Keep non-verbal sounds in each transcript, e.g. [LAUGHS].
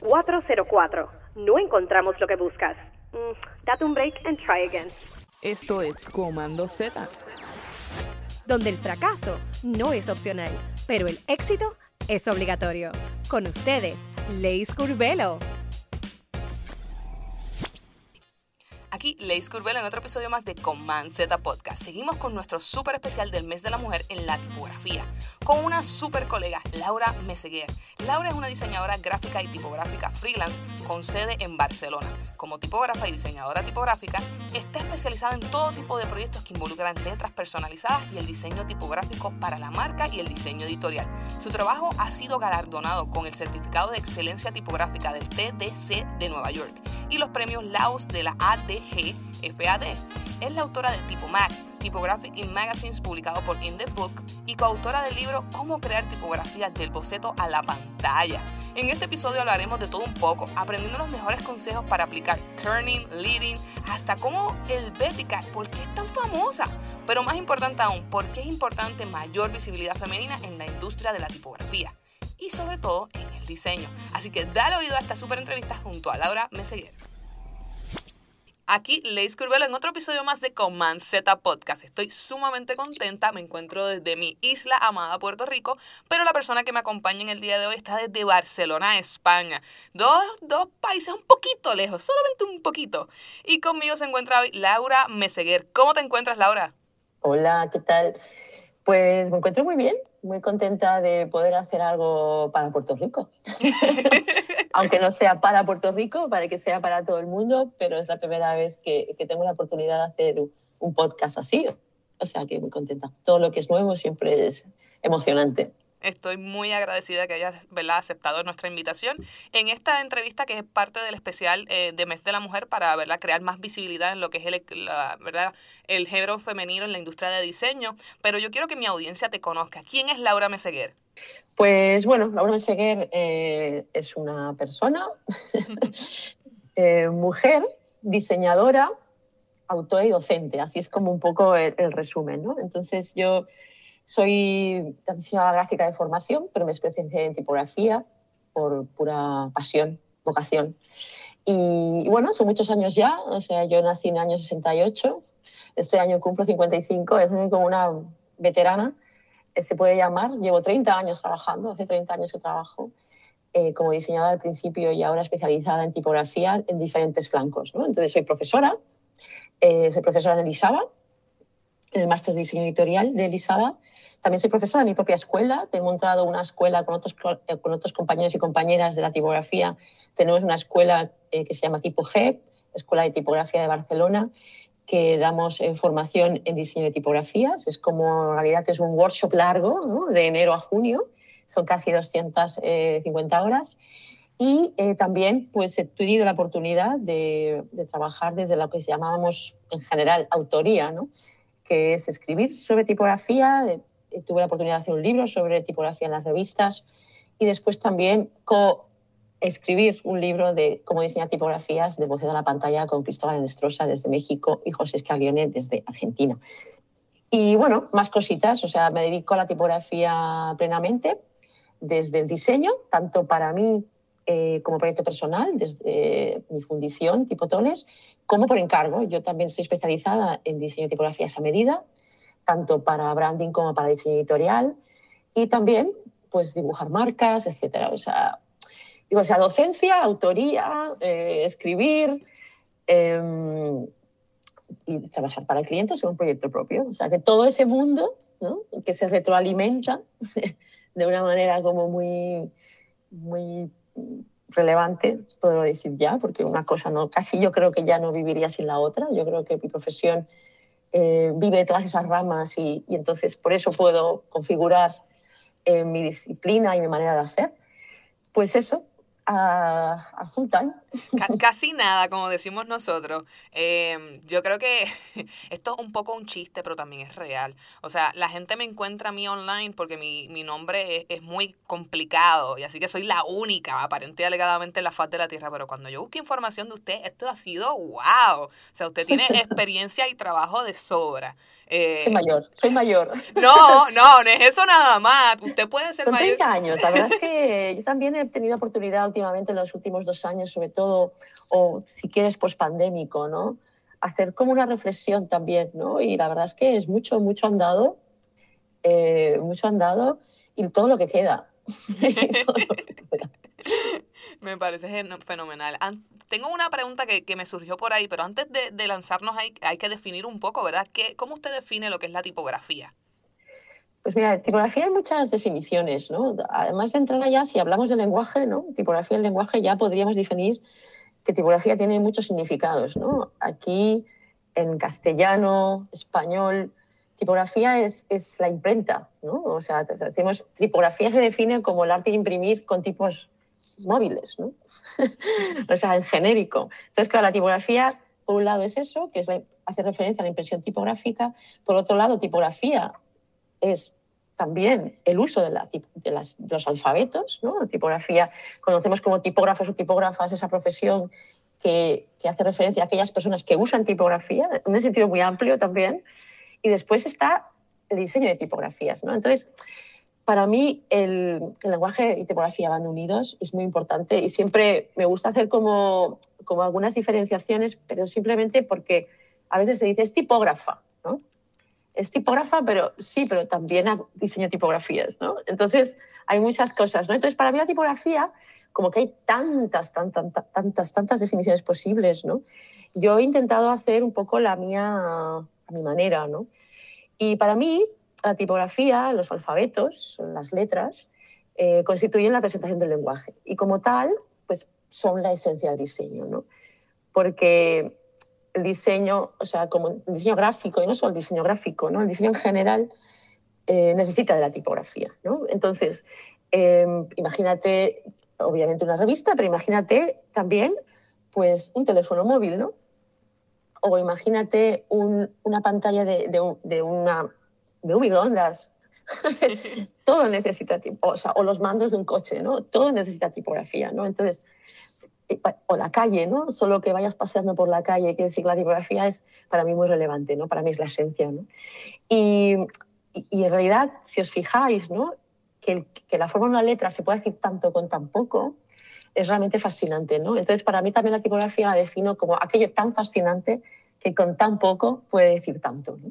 404. No encontramos lo que buscas. Mm, date un break and try again. Esto es Comando Z. Donde el fracaso no es opcional, pero el éxito es obligatorio. Con ustedes, Leis Curvelo. Aquí Leis Curvelo en otro episodio más de Command Z Podcast. Seguimos con nuestro súper especial del mes de la mujer en la tipografía, con una súper colega, Laura Meseguer. Laura es una diseñadora gráfica y tipográfica freelance con sede en Barcelona. Como tipógrafa y diseñadora tipográfica, está especializada en todo tipo de proyectos que involucran letras personalizadas y el diseño tipográfico para la marca y el diseño editorial. Su trabajo ha sido galardonado con el certificado de excelencia tipográfica del TDC de Nueva York y los premios Laos de la ADG FAD. Es la autora de Tipo Mac, Typographic in Magazines publicado por In the Book y coautora del libro Cómo crear tipografía del boceto a la pantalla. En este episodio hablaremos de todo un poco, aprendiendo los mejores consejos para aplicar kerning, leading, hasta cómo el Vertical, por qué es tan famosa. Pero más importante aún, por qué es importante mayor visibilidad femenina en la industria de la tipografía y sobre todo en el diseño. Así que dale oído a esta super entrevista junto a Laura Meseguer. Aquí Leis Curvelo en otro episodio más de Command Z Podcast. Estoy sumamente contenta, me encuentro desde mi isla amada Puerto Rico, pero la persona que me acompaña en el día de hoy está desde Barcelona, España. Dos, dos países un poquito lejos, solamente un poquito. Y conmigo se encuentra hoy Laura Meseguer. ¿Cómo te encuentras, Laura? Hola, ¿qué tal? Pues me encuentro muy bien, muy contenta de poder hacer algo para Puerto Rico. [LAUGHS] Aunque no sea para Puerto Rico, para que sea para todo el mundo, pero es la primera vez que, que tengo la oportunidad de hacer un podcast así. O sea que muy contenta. Todo lo que es nuevo siempre es emocionante. Estoy muy agradecida que hayas aceptado nuestra invitación en esta entrevista que es parte del especial eh, de Mes de la Mujer para ¿verdad? crear más visibilidad en lo que es el, la, ¿verdad? el género femenino en la industria de diseño. Pero yo quiero que mi audiencia te conozca. ¿Quién es Laura Meseguer? Pues bueno, Laura Meseguer eh, es una persona, [LAUGHS] [LAUGHS] eh, mujer, diseñadora, autora y docente. Así es como un poco el, el resumen. ¿no? Entonces yo soy diseñadora gráfica de formación, pero me especialicé en tipografía por pura pasión, vocación. Y, y, bueno, son muchos años ya, o sea, yo nací en el año 68, este año cumplo 55, es como una veterana, se puede llamar, llevo 30 años trabajando, hace 30 años que trabajo eh, como diseñadora al principio y ahora especializada en tipografía en diferentes flancos. ¿no? Entonces soy profesora, eh, soy profesora en Elisaba, en el máster de diseño editorial de Elisaba, también soy profesora de mi propia escuela. He montado una escuela con otros, con otros compañeros y compañeras de la tipografía. Tenemos una escuela eh, que se llama Tipo G, Escuela de Tipografía de Barcelona, que damos eh, formación en diseño de tipografías. Es como, en realidad, es un workshop largo, ¿no? de enero a junio. Son casi 250 eh, horas. Y eh, también pues, he tenido la oportunidad de, de, trabajar desde lo que llamábamos en general autoría, ¿no? que es escribir sobre tipografía, tuve la oportunidad de hacer un libro sobre tipografía en las revistas y después también co-escribir un libro de cómo diseñar tipografías de voz a la pantalla con Cristóbal Enestrosa desde México y José Scaglione desde Argentina. Y bueno, más cositas, o sea, me dedico a la tipografía plenamente, desde el diseño, tanto para mí eh, como proyecto personal, desde mi fundición, Tipotones, como por encargo. Yo también estoy especializada en diseño de tipografías a medida, tanto para branding como para diseño editorial y también pues dibujar marcas, etcétera. O sea, digo, o sea docencia, autoría, eh, escribir eh, y trabajar para el cliente es un proyecto propio. O sea, que todo ese mundo ¿no? que se retroalimenta [LAUGHS] de una manera como muy, muy relevante, puedo decir ya, porque una cosa no, casi yo creo que ya no viviría sin la otra. Yo creo que mi profesión eh, vive todas esas ramas y, y, entonces por eso puedo configurar eh, mi disciplina y mi manera de hacer. Pues eso, a, a full time. Casi nada, como decimos nosotros. Eh, yo creo que [LAUGHS] esto es un poco un chiste, pero también es real. O sea, la gente me encuentra a mí online porque mi, mi nombre es, es, muy complicado y así que soy la única, aparente y alegadamente en la faz de la tierra. Pero cuando yo busco información de usted, esto ha sido wow. O sea, usted tiene [LAUGHS] experiencia y trabajo de sobra. Eh, soy mayor, soy mayor. [LAUGHS] No, no, no es eso nada más. Usted puede ser Son mayor. 30 años. La verdad es que yo también he tenido oportunidad últimamente en los últimos dos años, sobre todo, o si quieres, post-pandémico, ¿no? Hacer como una reflexión también, ¿no? Y la verdad es que es mucho, mucho andado, eh, mucho andado y todo lo que queda. [LAUGHS] Todo lo que queda. Me parece fenomenal. Tengo una pregunta que, que me surgió por ahí, pero antes de, de lanzarnos hay, hay que definir un poco, ¿verdad? ¿Qué, ¿Cómo usted define lo que es la tipografía? Pues mira, tipografía hay muchas definiciones, ¿no? Además de entrada ya, si hablamos del lenguaje, ¿no? Tipografía del lenguaje ya podríamos definir que tipografía tiene muchos significados, ¿no? Aquí, en castellano, español, tipografía es, es la imprenta, ¿no? O sea, decimos, tipografía se define como el arte de imprimir con tipos móviles, ¿no? [LAUGHS] o sea, en genérico. Entonces, claro, la tipografía, por un lado es eso, que es la- hace referencia a la impresión tipográfica, por otro lado, tipografía es también el uso de, la, de, las- de los alfabetos, ¿no? Tipografía, conocemos como tipógrafos o tipógrafas esa profesión que, que hace referencia a aquellas personas que usan tipografía, en un sentido muy amplio también. Y después está el diseño de tipografías, ¿no? Entonces, para mí el, el lenguaje y tipografía van unidos, es muy importante y siempre me gusta hacer como, como algunas diferenciaciones, pero simplemente porque a veces se dice es tipógrafa, ¿no? Es tipógrafa, pero sí, pero también diseño tipografías, ¿no? Entonces, hay muchas cosas, ¿no? Entonces, para mí la tipografía, como que hay tantas, tantas, tantas, tantas definiciones posibles, ¿no? Yo he intentado hacer un poco la mía a mi manera, ¿no? Y para mí, la tipografía, los alfabetos, las letras, eh, constituyen la presentación del lenguaje. Y como tal, pues son la esencia del diseño, ¿no? Porque el diseño, o sea, como el diseño gráfico, y no solo el diseño gráfico, ¿no? El diseño en general eh, necesita de la tipografía, ¿no? Entonces, eh, imagínate, obviamente una revista, pero imagínate también, pues, un teléfono móvil, ¿no? O imagínate un- una pantalla de, de un- de una de un microondas. [LAUGHS] Todo necesita o, sea, o los mandos de un coche, ¿no? Todo necesita tipografía, ¿no? Entonces, o la calle, ¿no? Solo que vayas paseando por la calle, quiere decir la tipografía es para mí muy relevante, ¿no? Para mí es la esencia, ¿no? Y, en realidad, si os fijáis, ¿no? Que la forma de una letra se puede decir tanto con tan poco, es realmente fascinante, ¿no? Entonces, para mí también la tipografía la defino como aquello tan fascinante que con tan poco puede decir tanto, ¿no?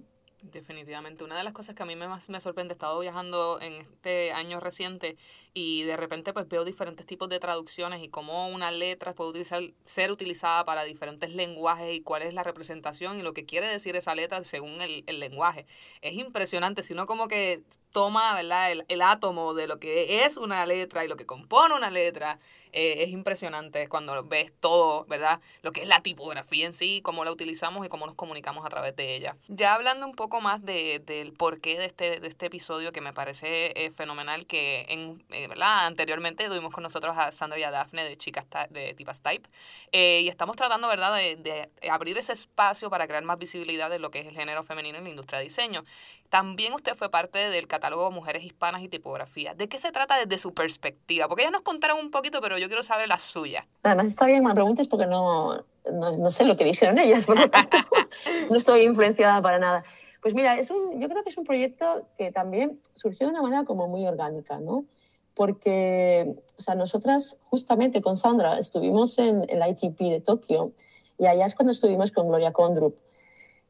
Definitivamente. Una de las cosas que a mí me más me sorprende, he estado viajando en este año reciente y de repente pues veo diferentes tipos de traducciones y cómo una letra puede utilizar, ser utilizada para diferentes lenguajes y cuál es la representación y lo que quiere decir esa letra según el, el lenguaje. Es impresionante, si uno como que toma ¿verdad? El, el átomo de lo que es una letra y lo que compone una letra, eh, es impresionante cuando ves todo, ¿verdad? Lo que es la tipografía en sí, cómo la utilizamos y cómo nos comunicamos a través de ella. Ya hablando un poco más de, del porqué de este, de este episodio, que me parece eh, fenomenal, que en, eh, ¿verdad? anteriormente tuvimos con nosotros a Sandra y a Daphne de Chicas de Tipas Type, eh, y estamos tratando, ¿verdad?, de, de abrir ese espacio para crear más visibilidad de lo que es el género femenino en la industria de diseño. También usted fue parte del catálogo Mujeres Hispanas y Tipografía. ¿De qué se trata desde su perspectiva? Porque ya nos contaron un poquito, pero yo quiero saber la suya. Además, está bien que me preguntes porque no, no, no sé lo que dijeron ellas, por lo tanto, [LAUGHS] no estoy influenciada para nada. Pues mira, es un, yo creo que es un proyecto que también surgió de una manera como muy orgánica, ¿no? Porque, o sea, nosotras justamente con Sandra estuvimos en el ITP de Tokio y allá es cuando estuvimos con Gloria Kondrup,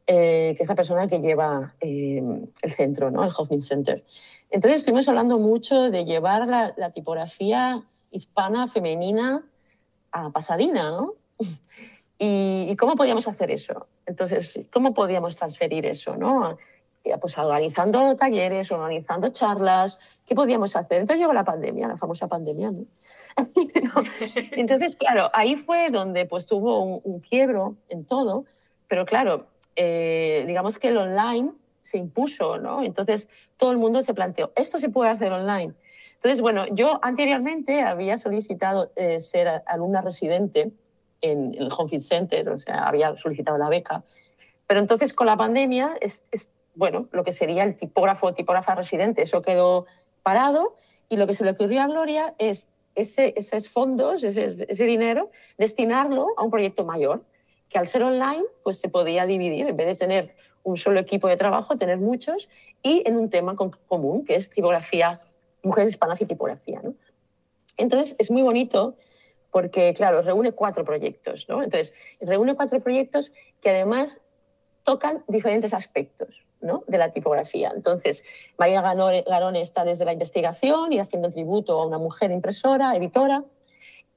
eh, que es la persona que lleva eh, el centro, ¿no? El Hoffman Center. Entonces estuvimos hablando mucho de llevar la, la tipografía hispana femenina a Pasadena, ¿no? [LAUGHS] ¿Y, cómo podíamos hacer eso? Entonces, ¿cómo podíamos transferir eso, no? Pues organizando talleres, organizando charlas, ¿qué podíamos hacer? Entonces llegó la pandemia, la famosa pandemia, ¿no? [LAUGHS] Entonces, claro, ahí fue donde pues tuvo un, un quiebro en todo, pero claro, eh, digamos que el online se impuso, ¿no? Entonces todo el mundo se planteó, esto se puede hacer online. Entonces, bueno, yo anteriormente había solicitado eh, ser alumna residente en el Home Center, o sea, había solicitado la beca, pero entonces con la pandemia es, bueno, lo que sería el tipógrafo o tipógrafa residente, eso quedó parado y lo que se le ocurrió a Gloria es ese, esos fondos, ese dinero, destinarlo a un proyecto mayor, que al ser online, pues se podía dividir, en vez de tener un solo equipo de trabajo, tener muchos, y en un tema común, que es tipografía, mujeres hispanas y tipografía. ¿no? Entonces, es muy bonito porque, claro, reúne cuatro proyectos. ¿no? Entonces, reúne cuatro proyectos que además tocan diferentes aspectos ¿no? de la tipografía. Entonces, María Garone está desde la investigación y haciendo tributo a una mujer impresora, editora.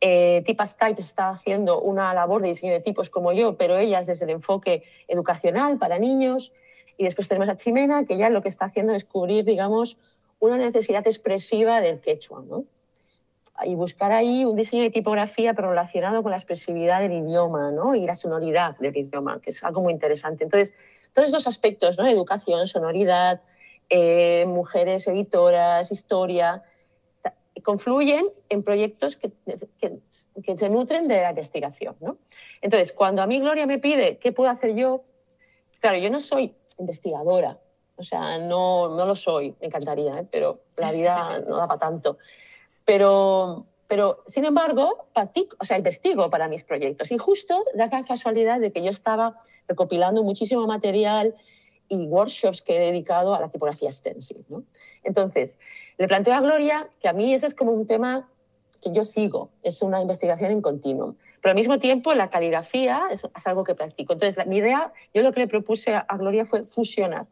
Eh, Tipas Type está haciendo una labor de diseño de tipos como yo, pero ella es desde el enfoque educacional para niños. Y después tenemos a Chimena, que ya lo que está haciendo es cubrir, digamos, una necesidad expresiva del quechua. ¿no? Y buscar ahí un diseño de tipografía relacionado con la expresividad del idioma ¿no? y la sonoridad del idioma, que es algo muy interesante. Entonces, todos esos aspectos, ¿no? educación, sonoridad, eh, mujeres editoras, historia, confluyen en proyectos que, que, se nutren de la investigación. ¿no? Entonces, cuando a mí Gloria me pide qué puedo hacer yo, claro, yo no soy investigadora, o sea, no, no lo soy, me encantaría, ¿eh? pero la vida [LAUGHS] no da para tanto. Pero, pero, sin embargo, practico, o sea, investigo para mis proyectos. Y justo da la casualidad de que yo estaba recopilando muchísimo material y workshops que he dedicado a la tipografía stencil. ¿no? Entonces, le planteo a Gloria que a mí ese es como un tema que yo sigo, es una investigación en continuo. Pero al mismo tiempo, la caligrafía es, algo que practico. Entonces, mi idea, yo lo que le propuse a, Gloria fue fusionar.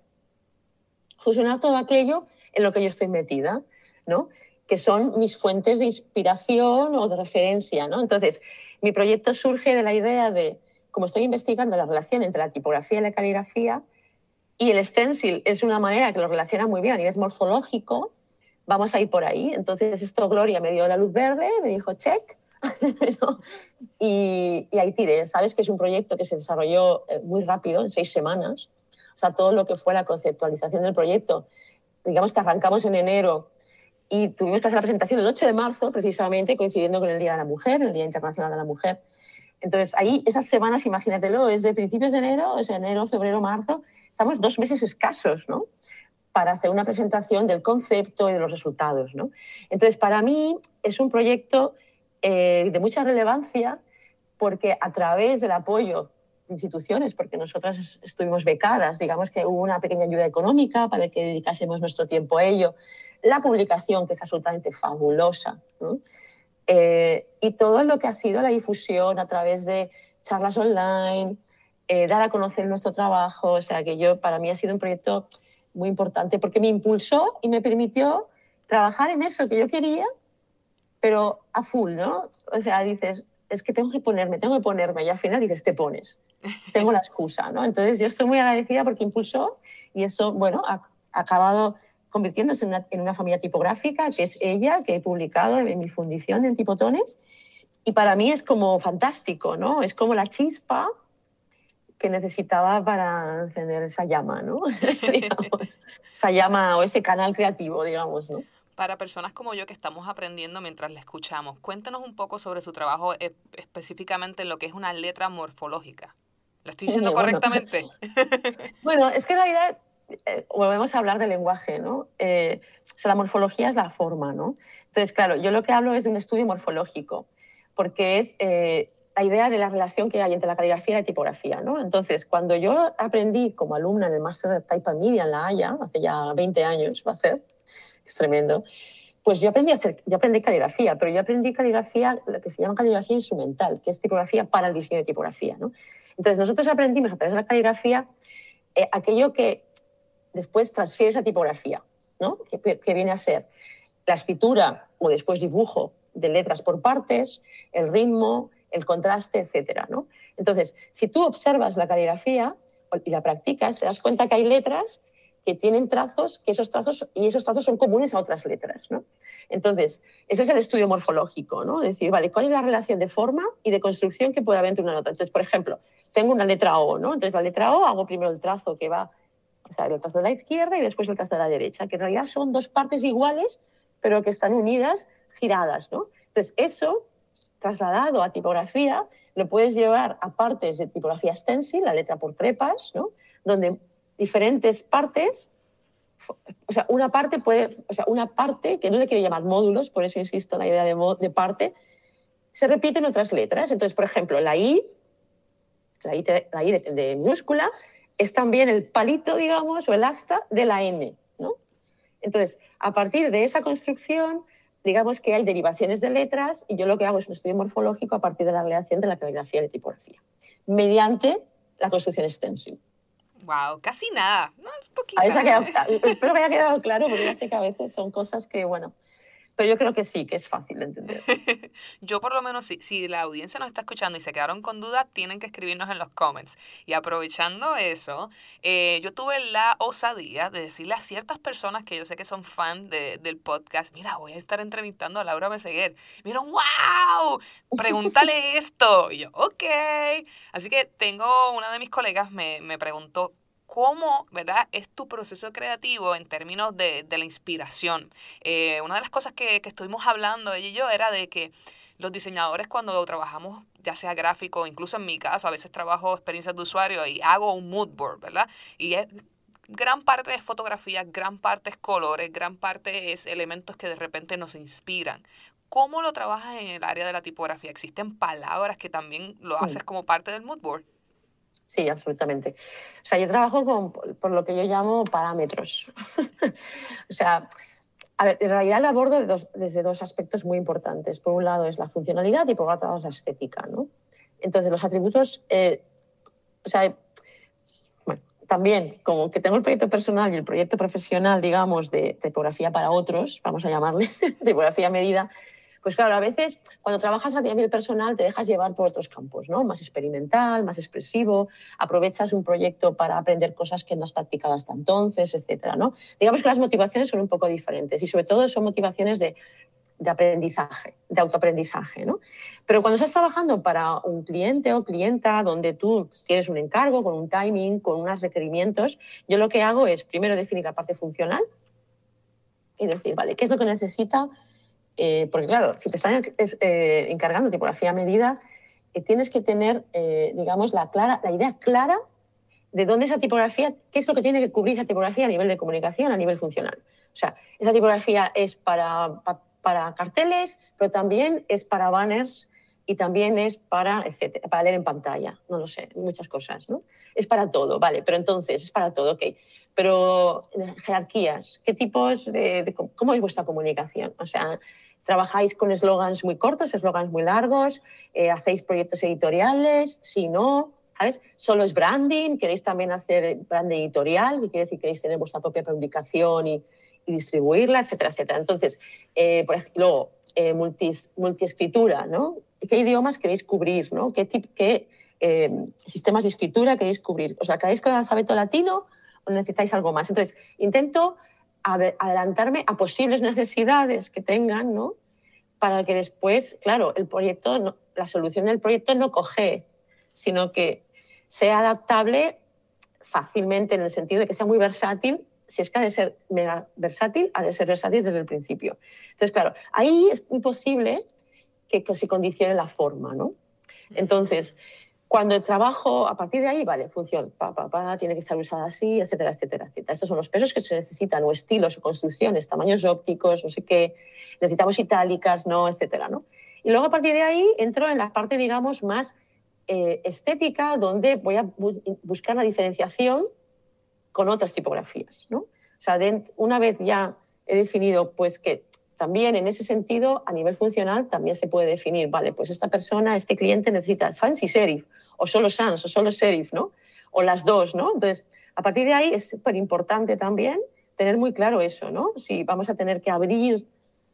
Fusionar todo aquello en lo que yo estoy metida, ¿no? que son mis fuentes de inspiración o de referencia. ¿no? Entonces, mi proyecto surge de la idea de, como estoy investigando la relación entre la tipografía y la caligrafía, y el stencil es una manera que lo relaciona muy bien a nivel morfológico, vamos a ir por ahí. Entonces, esto Gloria me dio la luz verde, me dijo check, [LAUGHS] y, ahí tiré. Sabes que es un proyecto que se desarrolló eh, muy rápido, en seis semanas. Sea, todo lo que fue la conceptualización del proyecto, digamos que arrancamos en enero y tuvimos que hacer la presentación el 8 de marzo, precisamente coincidiendo con el Día de la Mujer, el Día Internacional de la Mujer. Entonces, ahí esas semanas, imagínatelo, es de principios de enero, es enero, febrero, marzo, estamos dos meses escasos, ¿no? para hacer una presentación del concepto y de los resultados. ¿no? Entonces, para mí es un proyecto eh, de mucha relevancia porque a través del apoyo instituciones, porque nosotras estuvimos becadas, digamos que hubo una pequeña ayuda económica para que dedicásemos nuestro tiempo a ello, la publicación, que es absolutamente fabulosa, eh, y todo lo que ha sido la difusión a través de charlas online, eh, dar a conocer nuestro trabajo, o sea que yo, para mí ha sido un proyecto muy importante porque me impulsó y me permitió trabajar en eso que yo quería, pero a full, ¿no? O sea, dices, es que tengo que ponerme, tengo que ponerme, y al final dices, te pones, tengo la excusa, ¿no? Entonces yo estoy muy agradecida porque impulsó y eso, bueno, ha, acabado convirtiéndose en una, en una, familia tipográfica, que es ella, que he publicado en mi fundición en Tipotones, y para mí es como fantástico, ¿no? Es como la chispa que necesitaba para encender esa llama, ¿no? [LAUGHS] esa llama o ese canal creativo, digamos, ¿no? Para personas como yo que estamos aprendiendo mientras la escuchamos, cuéntanos un poco sobre su trabajo eh, específicamente en lo que es una letra morfológica. ¿Lo estoy diciendo [LAUGHS] correctamente? [LAUGHS] Bueno. es que en realidad eh, volvemos a hablar de lenguaje, ¿no? Eh, o sea, la morfología es la forma, ¿no? Entonces, claro, yo lo que hablo es de un estudio morfológico, porque es la idea de la relación que hay entre la caligrafía y la tipografía. ¿no? Entonces, cuando yo aprendí como alumna en el máster de Type Media en La Haya, hace ya 20 años va a ser, es tremendo, pues yo aprendí, a hacer, yo aprendí caligrafía, pero yo aprendí caligrafía, lo que se llama caligrafía instrumental, que es tipografía para el diseño de tipografía. ¿no? Entonces, nosotros aprendimos a través de la caligrafía eh, aquello que después transfiere esa tipografía, ¿no? que, que viene a ser la escritura o después dibujo de letras por partes, el ritmo, el contraste, etcétera, ¿no? Entonces, si tú observas la caligrafía y la practicas, te das cuenta que hay letras que tienen trazos, que esos trazos y esos trazos son comunes a otras letras, ¿no? Entonces, ese es el estudio morfológico, ¿no? Es decir, vale, ¿cuál es la relación de forma y de construcción que puede haber entre una y otra? Entonces, por ejemplo, tengo una letra O, ¿no? Entonces, la letra O hago primero el trazo que va, o sea, el trazo de la izquierda y después el trazo de la derecha, que en realidad son dos partes iguales, pero que están unidas, giradas, ¿no? Entonces, eso trasladado a tipografía, lo puedes llevar a partes de tipografía stencil, la letra por trepas, ¿no? donde diferentes partes, o sea, una parte puede, o sea, una parte, que no le quiero llamar módulos, por eso insisto en la idea de, de parte, se repiten otras letras. Entonces, por ejemplo, la I, la I, de, minúscula, es también el palito, digamos, o el asta de la N, ¿no? Entonces, a partir de esa construcción, digamos que hay derivaciones de letras y yo lo que hago es un estudio morfológico a partir de la relación de la caligrafía y de tipografía, mediante la construcción stencil. Wow, casi nada, no, [LAUGHS] espero que haya quedado claro, porque ya sé que a veces son cosas que, bueno, pero yo creo que sí, que es fácil de entender. [LAUGHS] yo por lo menos, si, si la audiencia nos está escuchando y se quedaron con dudas, tienen que escribirnos en los comments. Y aprovechando eso, eh, yo tuve la osadía de decirle a ciertas personas que yo sé que son fan de, del podcast, mira, voy a estar entrevistando a Laura Meseguer. Miren, wow, pregúntale [LAUGHS] esto. Y yo, ok. Así que tengo, una de mis colegas me, me preguntó, cómo, ¿verdad? Es tu proceso creativo en términos de, la inspiración. Eh, una de las cosas que, estuvimos hablando ella y yo era de que los diseñadores cuando trabajamos, ya sea gráfico, incluso en mi caso, a veces trabajo experiencias de usuario y hago un mood board, ¿verdad? Y es, gran parte es fotografía, gran parte es colores, gran parte es elementos que de repente nos inspiran. ¿Cómo lo trabajas en el área de la tipografía? ¿Existen palabras que también lo haces como parte del mood board? Sí, absolutamente. O sea, yo trabajo con, por lo que yo llamo parámetros. [LAUGHS] o sea, a ver, en realidad lo abordo desde dos aspectos muy importantes. Por un lado es la funcionalidad y por otro lado es la estética, ¿no? Entonces, los atributos, eh, o sea, bueno, también como que tengo el proyecto personal y el proyecto profesional, digamos, de tipografía para otros, vamos a llamarle [LAUGHS] tipografía medida, pues claro, a veces cuando trabajas a nivel personal te dejas llevar por otros campos, ¿no? Más experimental, más expresivo, aprovechas un proyecto para aprender cosas que no has practicado hasta entonces, etcétera, ¿no? Digamos que las motivaciones son un poco diferentes y sobre todo son motivaciones de, de aprendizaje, de autoaprendizaje, ¿no? Pero cuando estás trabajando para un cliente o clienta donde tú tienes un encargo con un timing, con unos requerimientos, yo lo que hago es primero definir la parte funcional y decir, vale, ¿qué es lo que necesita eh, porque claro, si te están eh, encargando tipografía a medida, eh, tienes que tener, digamos, la, clara, la idea clara de dónde esa tipografía, qué es lo que tiene que cubrir esa tipografía a nivel de comunicación, a nivel funcional. O sea, esa tipografía es para, para, carteles, pero también es para banners y también es para, etcétera, para leer en pantalla, no lo sé, muchas cosas, ¿no? Es para todo, vale, pero entonces es para todo, ok. Pero jerarquías, ¿qué tipos de, cómo es vuestra comunicación? O sea, ¿trabajáis con eslogans muy cortos, eslogans muy largos? Eh, ¿Hacéis proyectos editoriales? Si no, ¿sabes? ¿Solo es branding? ¿Queréis también hacer branding editorial? ¿Qué quiere decir? ¿Queréis tener vuestra propia publicación y, distribuirla, etcétera, etcétera? Entonces, eh, pues, luego, eh, multiescritura, ¿no? ¿Qué idiomas queréis cubrir, ¿no? ¿Qué, qué sistemas de escritura queréis cubrir? ¿Os acabáis con el alfabeto latino o necesitáis algo más? Entonces, intento adelantarme a posibles necesidades que tengan, ¿no? Para que después, claro, el proyecto, la solución del proyecto no coge, sino que sea adaptable fácilmente en el sentido de que sea muy versátil. Si es que ha de ser mega versátil, ha de ser versátil desde el principio. Entonces, claro, ahí es muy posible que, que se condicione la forma, ¿no? Entonces, cuando el trabajo, a partir de ahí, vale, función, pa, pa, pa, tiene que estar usada así, etcétera, etcétera, etcétera. Estos son los pesos que se necesitan, o estilos, o construcciones, tamaños ópticos, no sé qué, necesitamos itálicas, no, etcétera, ¿no? Y luego a partir de ahí entro en la parte, digamos, más eh, estética, donde voy a buscar la diferenciación con otras tipografías, ¿no? O sea, una vez ya he definido, pues, que también en ese sentido, a nivel funcional, también se puede definir, vale, pues esta persona, este cliente necesita sans y serif, o solo sans, o solo serif, ¿no? O las dos, ¿no? Entonces, a partir de ahí es súper importante también tener muy claro eso, ¿no? Si vamos a tener que abrir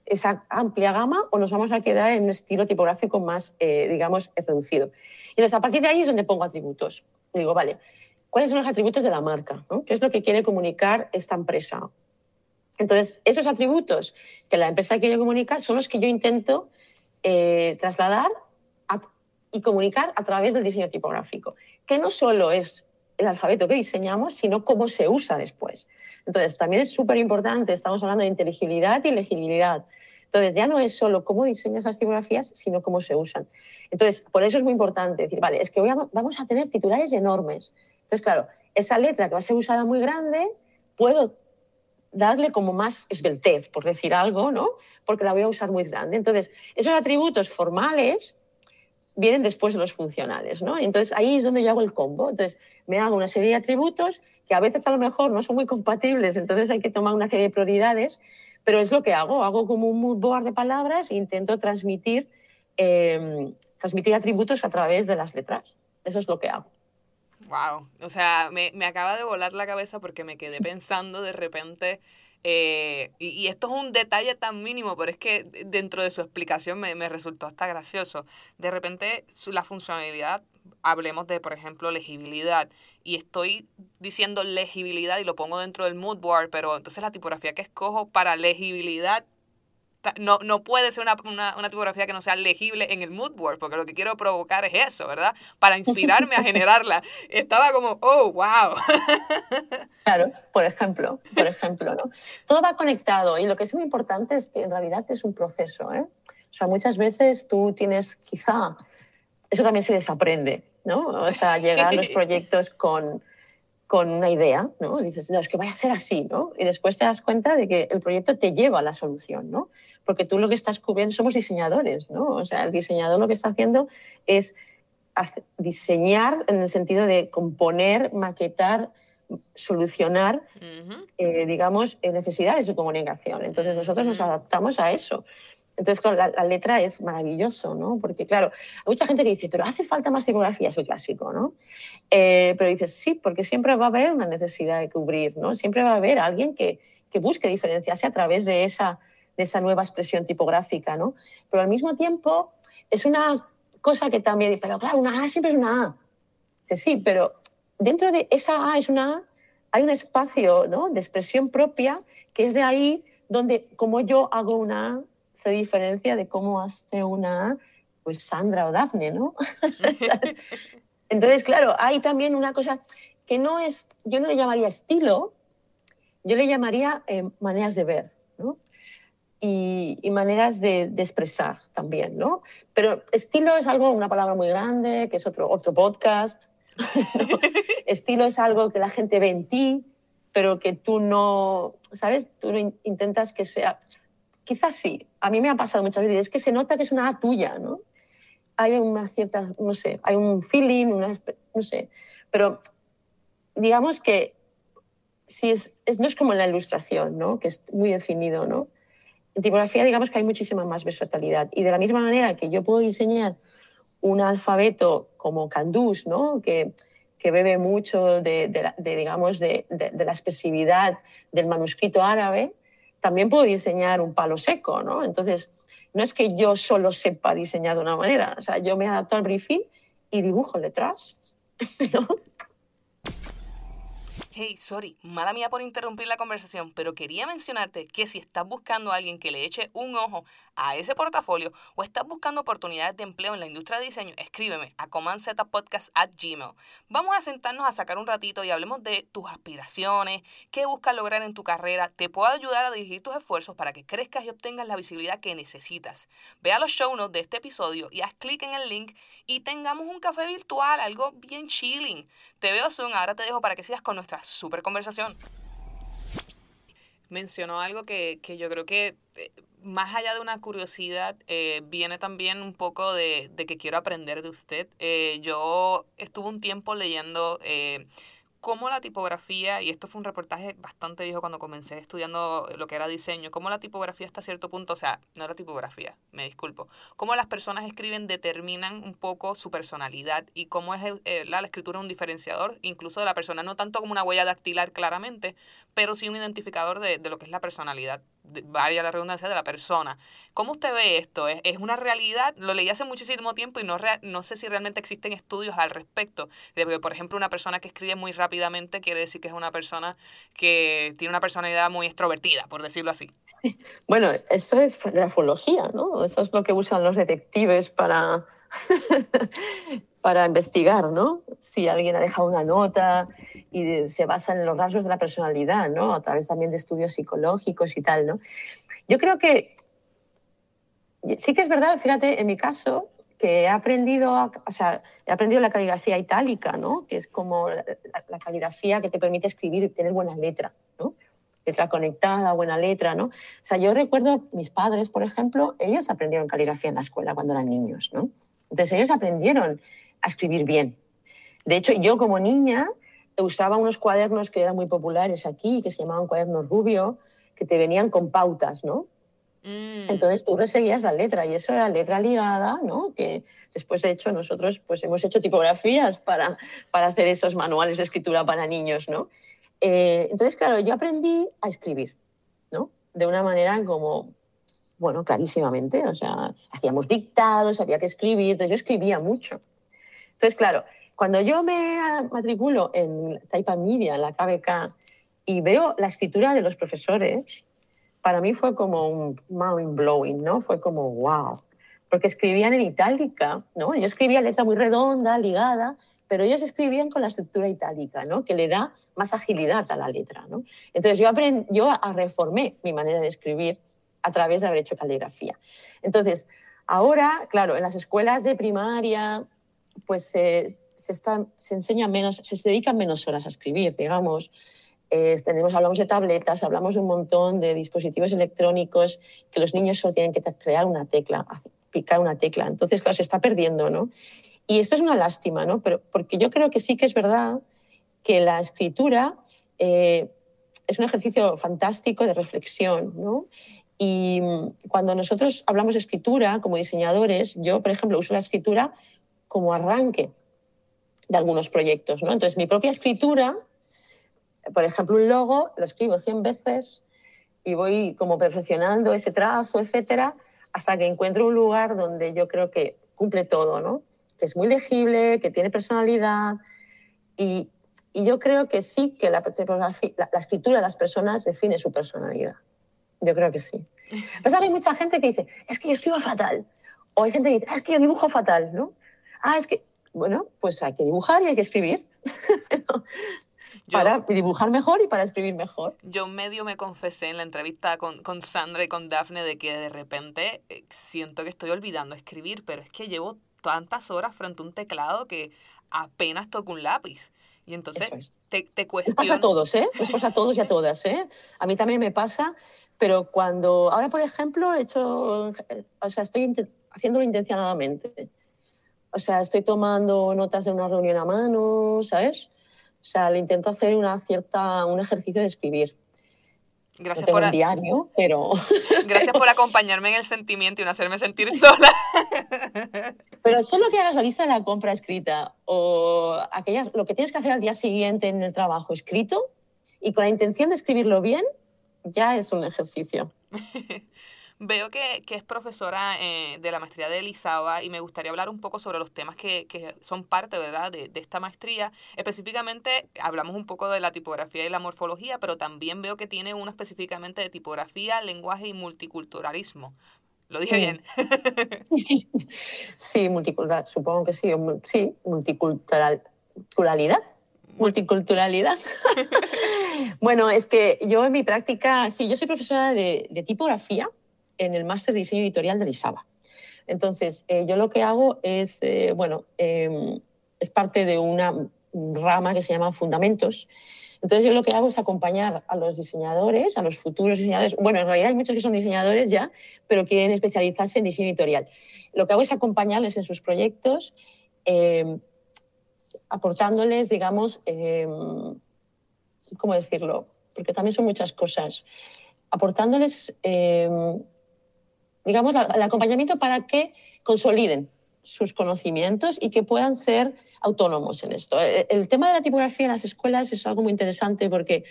esa amplia gama o nos vamos a quedar en un estilo tipográfico más, eh, digamos, reducido. Y entonces, a partir de ahí es donde pongo atributos. Digo, vale, ¿cuáles son los atributos de la marca? ¿no? ¿Qué es lo que quiere comunicar esta empresa? Entonces, esos atributos que la empresa quiere comunicar son los que yo intento eh, trasladar y comunicar a través del diseño tipográfico, que no solo es el alfabeto que diseñamos, sino cómo se usa después. Entonces, también es súper importante, estamos hablando de inteligibilidad y legibilidad. Entonces, ya no es solo cómo diseñas las tipografías, sino cómo se usan. Entonces, por eso es muy importante decir, vale, es que vamos a tener titulares enormes. Entonces, claro, esa letra que va a ser usada muy grande, puedo darle como más esbeltez, por decir algo, ¿no? Porque la voy a usar muy grande. Entonces, esos atributos formales vienen después de los funcionales, ¿no? Entonces ahí es donde yo hago el combo. Entonces me hago una serie de atributos que a veces a lo mejor no son muy compatibles, entonces hay que tomar una serie de prioridades, pero es lo que hago. Hago como un mood board de palabras e intento transmitir, eh, transmitir atributos a través de las letras. Eso es lo que hago. Wow, o sea, me, me acaba de volar la cabeza porque me quedé [LAUGHS] pensando de repente eh, y, esto es un detalle tan mínimo, pero es que dentro de su explicación me, me resultó hasta gracioso. De repente, su, la funcionalidad, hablemos de, por ejemplo, legibilidad, y estoy diciendo legibilidad y lo pongo dentro del mood board, pero entonces la tipografía que escojo para legibilidad no, no puede ser una, una, una, tipografía que no sea legible en el mood board, porque lo que quiero provocar es eso, ¿verdad? Para inspirarme a [LAUGHS] generarla. Estaba como, oh, wow. [LAUGHS] Claro, por ejemplo, por ejemplo, ¿no? Todo va conectado y lo que es muy importante es que en realidad es un proceso, ¿eh? O sea, muchas veces tú tienes quizá, eso también se desaprende, ¿no? O sea, llegar a los [LAUGHS] proyectos con, con una idea, ¿no? dices, no, es que vaya a ser así, ¿no? Y después te das cuenta de que el proyecto te lleva a la solución, ¿no? Porque tú lo que estás cubriendo, somos diseñadores, ¿no? O sea, el diseñador lo que está haciendo es diseñar en el sentido de componer, maquetar, solucionar, uh -huh. eh, digamos, necesidades de comunicación. Entonces nosotros nos adaptamos a eso. Entonces, claro, la, la, letra es maravilloso, ¿no? Porque, claro, hay mucha gente que dice, pero hace falta más tipografía, es el clásico, ¿no? Eh, pero dices, sí, porque siempre va a haber una necesidad de cubrir, ¿no? Siempre va a haber alguien que, que busque diferenciarse a través de esa, de esa nueva expresión tipográfica, ¿no? Pero al mismo tiempo es una cosa que también, pero claro, una A siempre es una A. Dice, sí, pero dentro de esa A es una A, hay un espacio ¿no? de expresión propia que es de ahí donde, como yo hago una A, se diferencia de cómo hace una, pues Sandra o Dafne, ¿no? [LAUGHS] Entonces, claro, hay también una cosa que no es, yo no le llamaría estilo, yo le llamaría eh, maneras de ver, ¿no? Y, y maneras de, de, expresar también, ¿no? Pero estilo es algo, una palabra muy grande, que es otro, otro podcast. ¿no? [LAUGHS] estilo es algo que la gente ve en ti, pero que tú no, ¿sabes? Tú intentas que sea quizás sí, a mí me ha pasado muchas veces, es que se nota que es una tuya, ¿no? Hay una cierta, no sé, hay un feeling, una, no sé, pero digamos que si es, es, no es como en la ilustración, ¿no? Que es muy definido, ¿no? En tipografía digamos que hay muchísima más versatilidad y de la misma manera que yo puedo diseñar un alfabeto como Candús, ¿no? Que, que bebe mucho de, de, de digamos, de, de, la expresividad del manuscrito árabe, también puedo diseñar un palo seco, ¿no? Entonces, no es que yo solo sepa diseñar de una manera, o sea, yo me adapto al briefing y dibujo letras, [LAUGHS] ¿no? Hey, sorry, mala mía por interrumpir la conversación, pero quería mencionarte que si estás buscando a alguien que le eche un ojo a ese portafolio o estás buscando oportunidades de empleo en la industria de diseño, escríbeme a commandzetapodcast@gmail. Vamos a sentarnos a sacar un ratito y hablemos de tus aspiraciones, qué buscas lograr en tu carrera. Te puedo ayudar a dirigir tus esfuerzos para que crezcas y obtengas la visibilidad que necesitas. Ve a los show notes de este episodio y haz clic en el link y tengamos un café virtual, algo bien chilling. Te veo soon, ahora te dejo para que sigas con nuestra super conversación. Mencionó algo que, que yo creo que eh, más allá de una curiosidad, eh, viene también un poco de, de, que quiero aprender de usted. Eh, yo estuve un tiempo leyendo cómo la tipografía, y esto fue un reportaje bastante viejo cuando comencé estudiando lo que era diseño, cómo la tipografía hasta cierto punto, o sea, no la tipografía, me disculpo, cómo las personas escriben determinan un poco su personalidad y cómo es eh, la, escritura un diferenciador incluso de la persona, no tanto como una huella dactilar claramente, pero sí un identificador de, de lo que es la personalidad vaya la redundancia, de la persona. ¿Cómo usted ve esto? ¿Es, es una realidad? Lo leí hace muchísimo tiempo y no, no sé si realmente existen estudios al respecto. De por ejemplo, una persona que escribe muy rápidamente quiere decir que es una persona que tiene una personalidad muy extrovertida, por decirlo así. [LAUGHS] Bueno, eso es grafología, ¿no? Eso es lo que usan los detectives para, para investigar, ¿no? Si alguien ha dejado una nota y se basa en los rasgos de la personalidad, ¿no? A través también de estudios psicológicos y tal, ¿no? Yo creo que sí que es verdad, fíjate, en mi caso, que he aprendido, a, o sea, he aprendido la caligrafía itálica, ¿no? Que es como la, la caligrafía que te permite escribir y tener buena letra, ¿no? letra conectada, buena letra, ¿no? O sea, yo recuerdo mis padres, por ejemplo, ellos aprendieron caligrafía en la escuela cuando eran niños, ¿no? Entonces ellos aprendieron a escribir bien. De hecho, yo como niña usaba unos cuadernos que eran muy populares aquí, que se llamaban cuadernos rubio, que te venían con pautas, ¿no? Mm. Entonces tú reseguías la letra y eso era letra ligada, ¿no? Que después, de hecho, nosotros pues, hemos hecho tipografías para, para hacer esos manuales de escritura para niños, ¿no? Eh, entonces, claro, yo aprendí a escribir, ¿no? De una manera como, bueno, clarísimamente, o sea, hacíamos dictados, había que escribir, entonces yo escribía mucho. Entonces, claro, cuando yo me matriculo en Taipa Media, en la KBK, y veo la escritura de los profesores, para mí fue como un mind blowing, ¿no? Fue como, wow. Porque escribían en itálica, ¿no? Yo escribía letra muy redonda, ligada, pero ellos escribían con la estructura itálica, ¿no? Que le da más agilidad a la letra, ¿no? Entonces yo, aprendí, yo reformé mi manera de escribir a través de haber hecho caligrafía. Entonces, ahora, claro, en las escuelas de primaria, pues se, se, se enseña menos, se dedican menos horas a escribir, digamos. tenemos, hablamos de tabletas, hablamos de un montón de dispositivos electrónicos que los niños solo tienen que crear una tecla, picar una tecla. Entonces, claro, se está perdiendo, ¿no? Y esto es una lástima, ¿no? Pero porque yo creo que sí que es verdad que la escritura eh, es un ejercicio fantástico de reflexión, ¿no? Y cuando nosotros hablamos de escritura como diseñadores, yo, por ejemplo, uso la escritura como arranque de algunos proyectos, ¿no? Entonces, mi propia escritura, por ejemplo, un logo, lo escribo 100 veces y voy como perfeccionando ese trazo, etcétera, hasta que encuentro un lugar donde yo creo que cumple todo, ¿no? Que es muy legible, que tiene personalidad y, y yo creo que sí que la, la, la, escritura de las personas define su personalidad. Yo creo que sí. [LAUGHS] Pues hay mucha gente que dice, es que yo escribo fatal. O hay gente que dice, es que yo dibujo fatal, ¿no? Ah, es que, bueno, pues hay que dibujar y hay que escribir. [LAUGHS] para dibujar mejor y para escribir mejor. Yo medio me confesé en la entrevista con, con Sandra y con Daphne de que de repente eh, siento que estoy olvidando escribir, pero es que llevo tantas horas frente a un teclado que apenas toco un lápiz. Y entonces te, te cuestiono. pasa a todos, ¿eh? Nos pasa a todos y a todas, ¿eh? A mí también me pasa, pero cuando. Ahora, por ejemplo, he hecho. O sea, estoy haciéndolo intencionadamente. O sea, estoy tomando notas de una reunión a mano, ¿sabes? O sea, le intento hacer una cierta, un ejercicio de escribir. Gracias por un diario, pero [LAUGHS] Gracias por [LAUGHS] acompañarme en el sentimiento y no hacerme sentir sola. [LAUGHS] Pero solo que hagas la lista de la compra escrita o aquella, lo que tienes que hacer al día siguiente en el trabajo escrito y con la intención de escribirlo bien, ya es un ejercicio. Veo que, que es profesora eh, de la maestría de Elisaba y me gustaría hablar un poco sobre los temas que, que son parte ¿verdad? De, de, esta maestría. Específicamente hablamos un poco de la tipografía y la morfología, pero también veo que tiene uno específicamente de tipografía, lenguaje y multiculturalismo. ¿Lo dije bien? [LAUGHS] sí, multicultural, supongo que sí. Sí, multiculturalidad. Multiculturalidad. [LAUGHS] bueno, es que yo en mi práctica, sí, yo soy profesora de, de tipografía en el máster de diseño editorial de Lisaba. Entonces, eh, yo lo que hago es, eh, bueno, eh, es parte de una rama que se llama Fundamentos. Entonces, yo lo que hago es acompañar a los diseñadores, a los futuros diseñadores. Bueno, en realidad hay muchos que son diseñadores ya, pero quieren especializarse en diseño editorial. Lo que hago es acompañarles en sus proyectos, em, aportándoles, digamos, em, ¿cómo decirlo? Porque también son muchas cosas. Aportándoles digamos, el acompañamiento para que consoliden sus conocimientos y que puedan ser autónomos en esto. El tema de la tipografía en las escuelas es algo muy interesante porque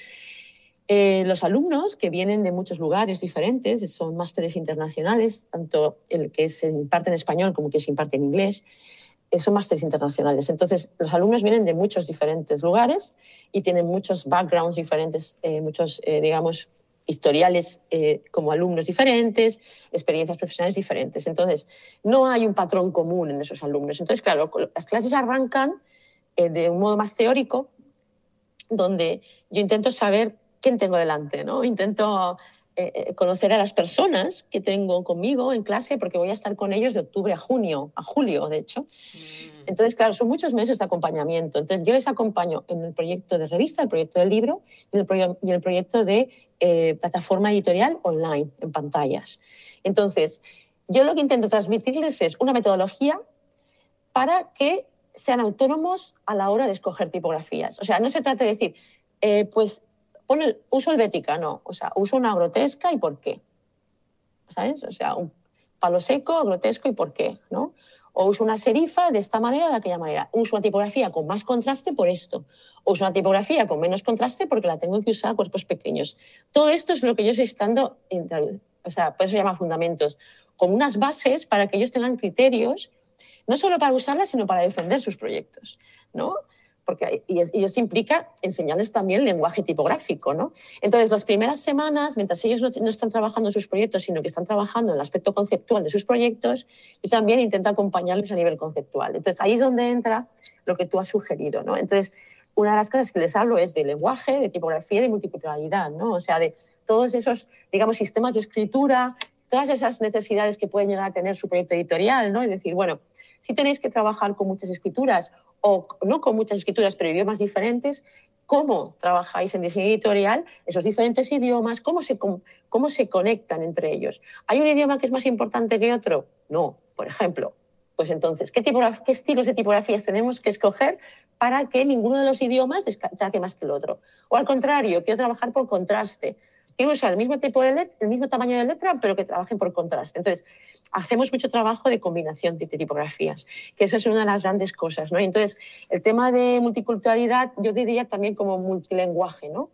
eh, los alumnos que vienen de muchos lugares diferentes, son másteres internacionales, tanto el que se imparte en español como el que se imparte en inglés, eh, son másteres internacionales. Entonces, los alumnos vienen de muchos diferentes lugares y tienen muchos backgrounds diferentes, eh, muchos, digamos, historiales eh, como alumnos diferentes, experiencias profesionales diferentes. Entonces, no hay un patrón común en esos alumnos. Entonces, claro, las clases arrancan eh, de un modo más teórico, donde yo intento saber quién tengo delante, ¿no? Intento eh, conocer a las personas que tengo conmigo en clase, porque voy a estar con ellos de octubre a junio, a julio, de hecho. Mm. Entonces, claro, son muchos meses de acompañamiento. Entonces, yo les acompaño en el proyecto de revista, el proyecto del libro y el, y el proyecto de eh, plataforma editorial online, en pantallas. Entonces, yo lo que intento transmitirles es una metodología para que sean autónomos a la hora de escoger tipografías. O sea, no se trata de decir, eh, pues el, uso helvética, no. O sea, uso una grotesca y por qué. ¿Sabes? O sea, un palo seco, grotesco y por qué, ¿no? O uso una serifa de esta manera o de aquella manera. Uso una tipografía con más contraste por esto. O uso una tipografía con menos contraste porque la tengo que usar a cuerpos pequeños. Todo esto es lo que yo estoy estando, o sea, por eso se llama fundamentos, con unas bases para que ellos tengan criterios, no solo para usarlas, sino para defender sus proyectos, ¿no? Porque y, eso implica enseñarles también lenguaje tipográfico, ¿no? Entonces, las primeras semanas, mientras ellos no, están trabajando en sus proyectos, sino que están trabajando en el aspecto conceptual de sus proyectos, y también intenta acompañarles a nivel conceptual. Entonces, ahí es donde entra lo que tú has sugerido, ¿no? Entonces, una de las cosas que les hablo es de lenguaje, de tipografía de multiculturalidad, ¿no? O sea, de todos esos, digamos, sistemas de escritura, todas esas necesidades que pueden llegar a tener su proyecto editorial, ¿no? Y decir, bueno, si tenéis que trabajar con muchas escrituras o no con muchas escrituras, pero idiomas diferentes, cómo trabajáis en diseño editorial esos diferentes idiomas, cómo se, cómo se conectan entre ellos. ¿Hay un idioma que es más importante que otro? No, por ejemplo. Pues entonces, ¿qué, ¿qué estilos de tipografías tenemos que escoger para que ninguno de los idiomas destaque más que el otro? O al contrario, quiero trabajar por contraste quiero usar el mismo tipo de letra, el mismo tamaño de letra, pero que trabajen por contraste. Entonces, hacemos mucho trabajo de combinación de tipografías, que eso es una de las grandes cosas, ¿no? entonces, el tema de multiculturalidad, yo diría también como multilenguaje, ¿no?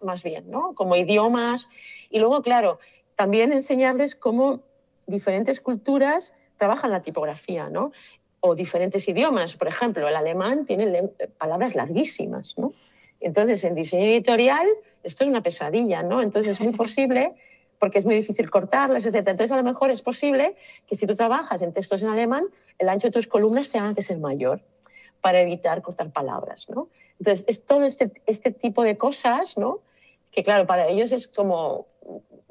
más bien, ¿no? Como idiomas. Y luego, claro, también enseñarles cómo diferentes culturas trabajan la tipografía, ¿no? O diferentes idiomas. Por ejemplo, el alemán tiene palabras larguísimas, ¿no? Entonces, en diseño editorial esto es una pesadilla, ¿no? Entonces es muy posible, porque es muy difícil cortarlas, etc. Entonces a lo mejor es posible que si tú trabajas en textos en alemán, el ancho de tus columnas tenga que ser mayor para evitar cortar palabras, ¿no? Entonces es todo este, este tipo de cosas, ¿no? Que claro, para ellos es como,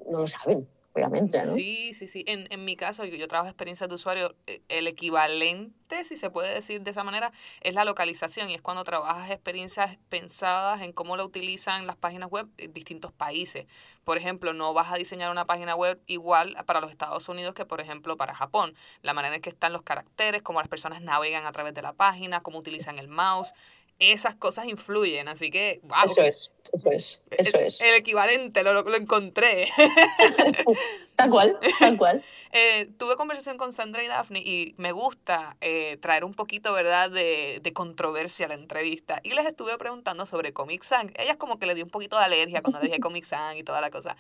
no lo saben, obviamente. ¿no? Sí, sí, sí. En, en mi caso, yo, trabajo experiencias de usuario, eh, el equivalente, si se puede decir de esa manera, es la localización y es cuando trabajas experiencias pensadas en cómo lo utilizan las páginas web en distintos países. Por ejemplo, no vas a diseñar una página web igual para los Estados Unidos que, por ejemplo, para Japón. La manera en que están los caracteres, cómo las personas navegan a través de la página, cómo utilizan el mouse esas cosas influyen, así que, wow. Eso es, eso es, eso es. El, equivalente, lo, lo encontré. [LAUGHS] tal cual, tal cual. [LAUGHS] Eh, tuve conversación con Sandra y Daphne y me gusta eh, traer un poquito, ¿verdad?, de, de, controversia a la entrevista. Y les estuve preguntando sobre Comic Sans. Ellas como que le dio un poquito de alergia cuando dije Comic Sans y toda la cosa.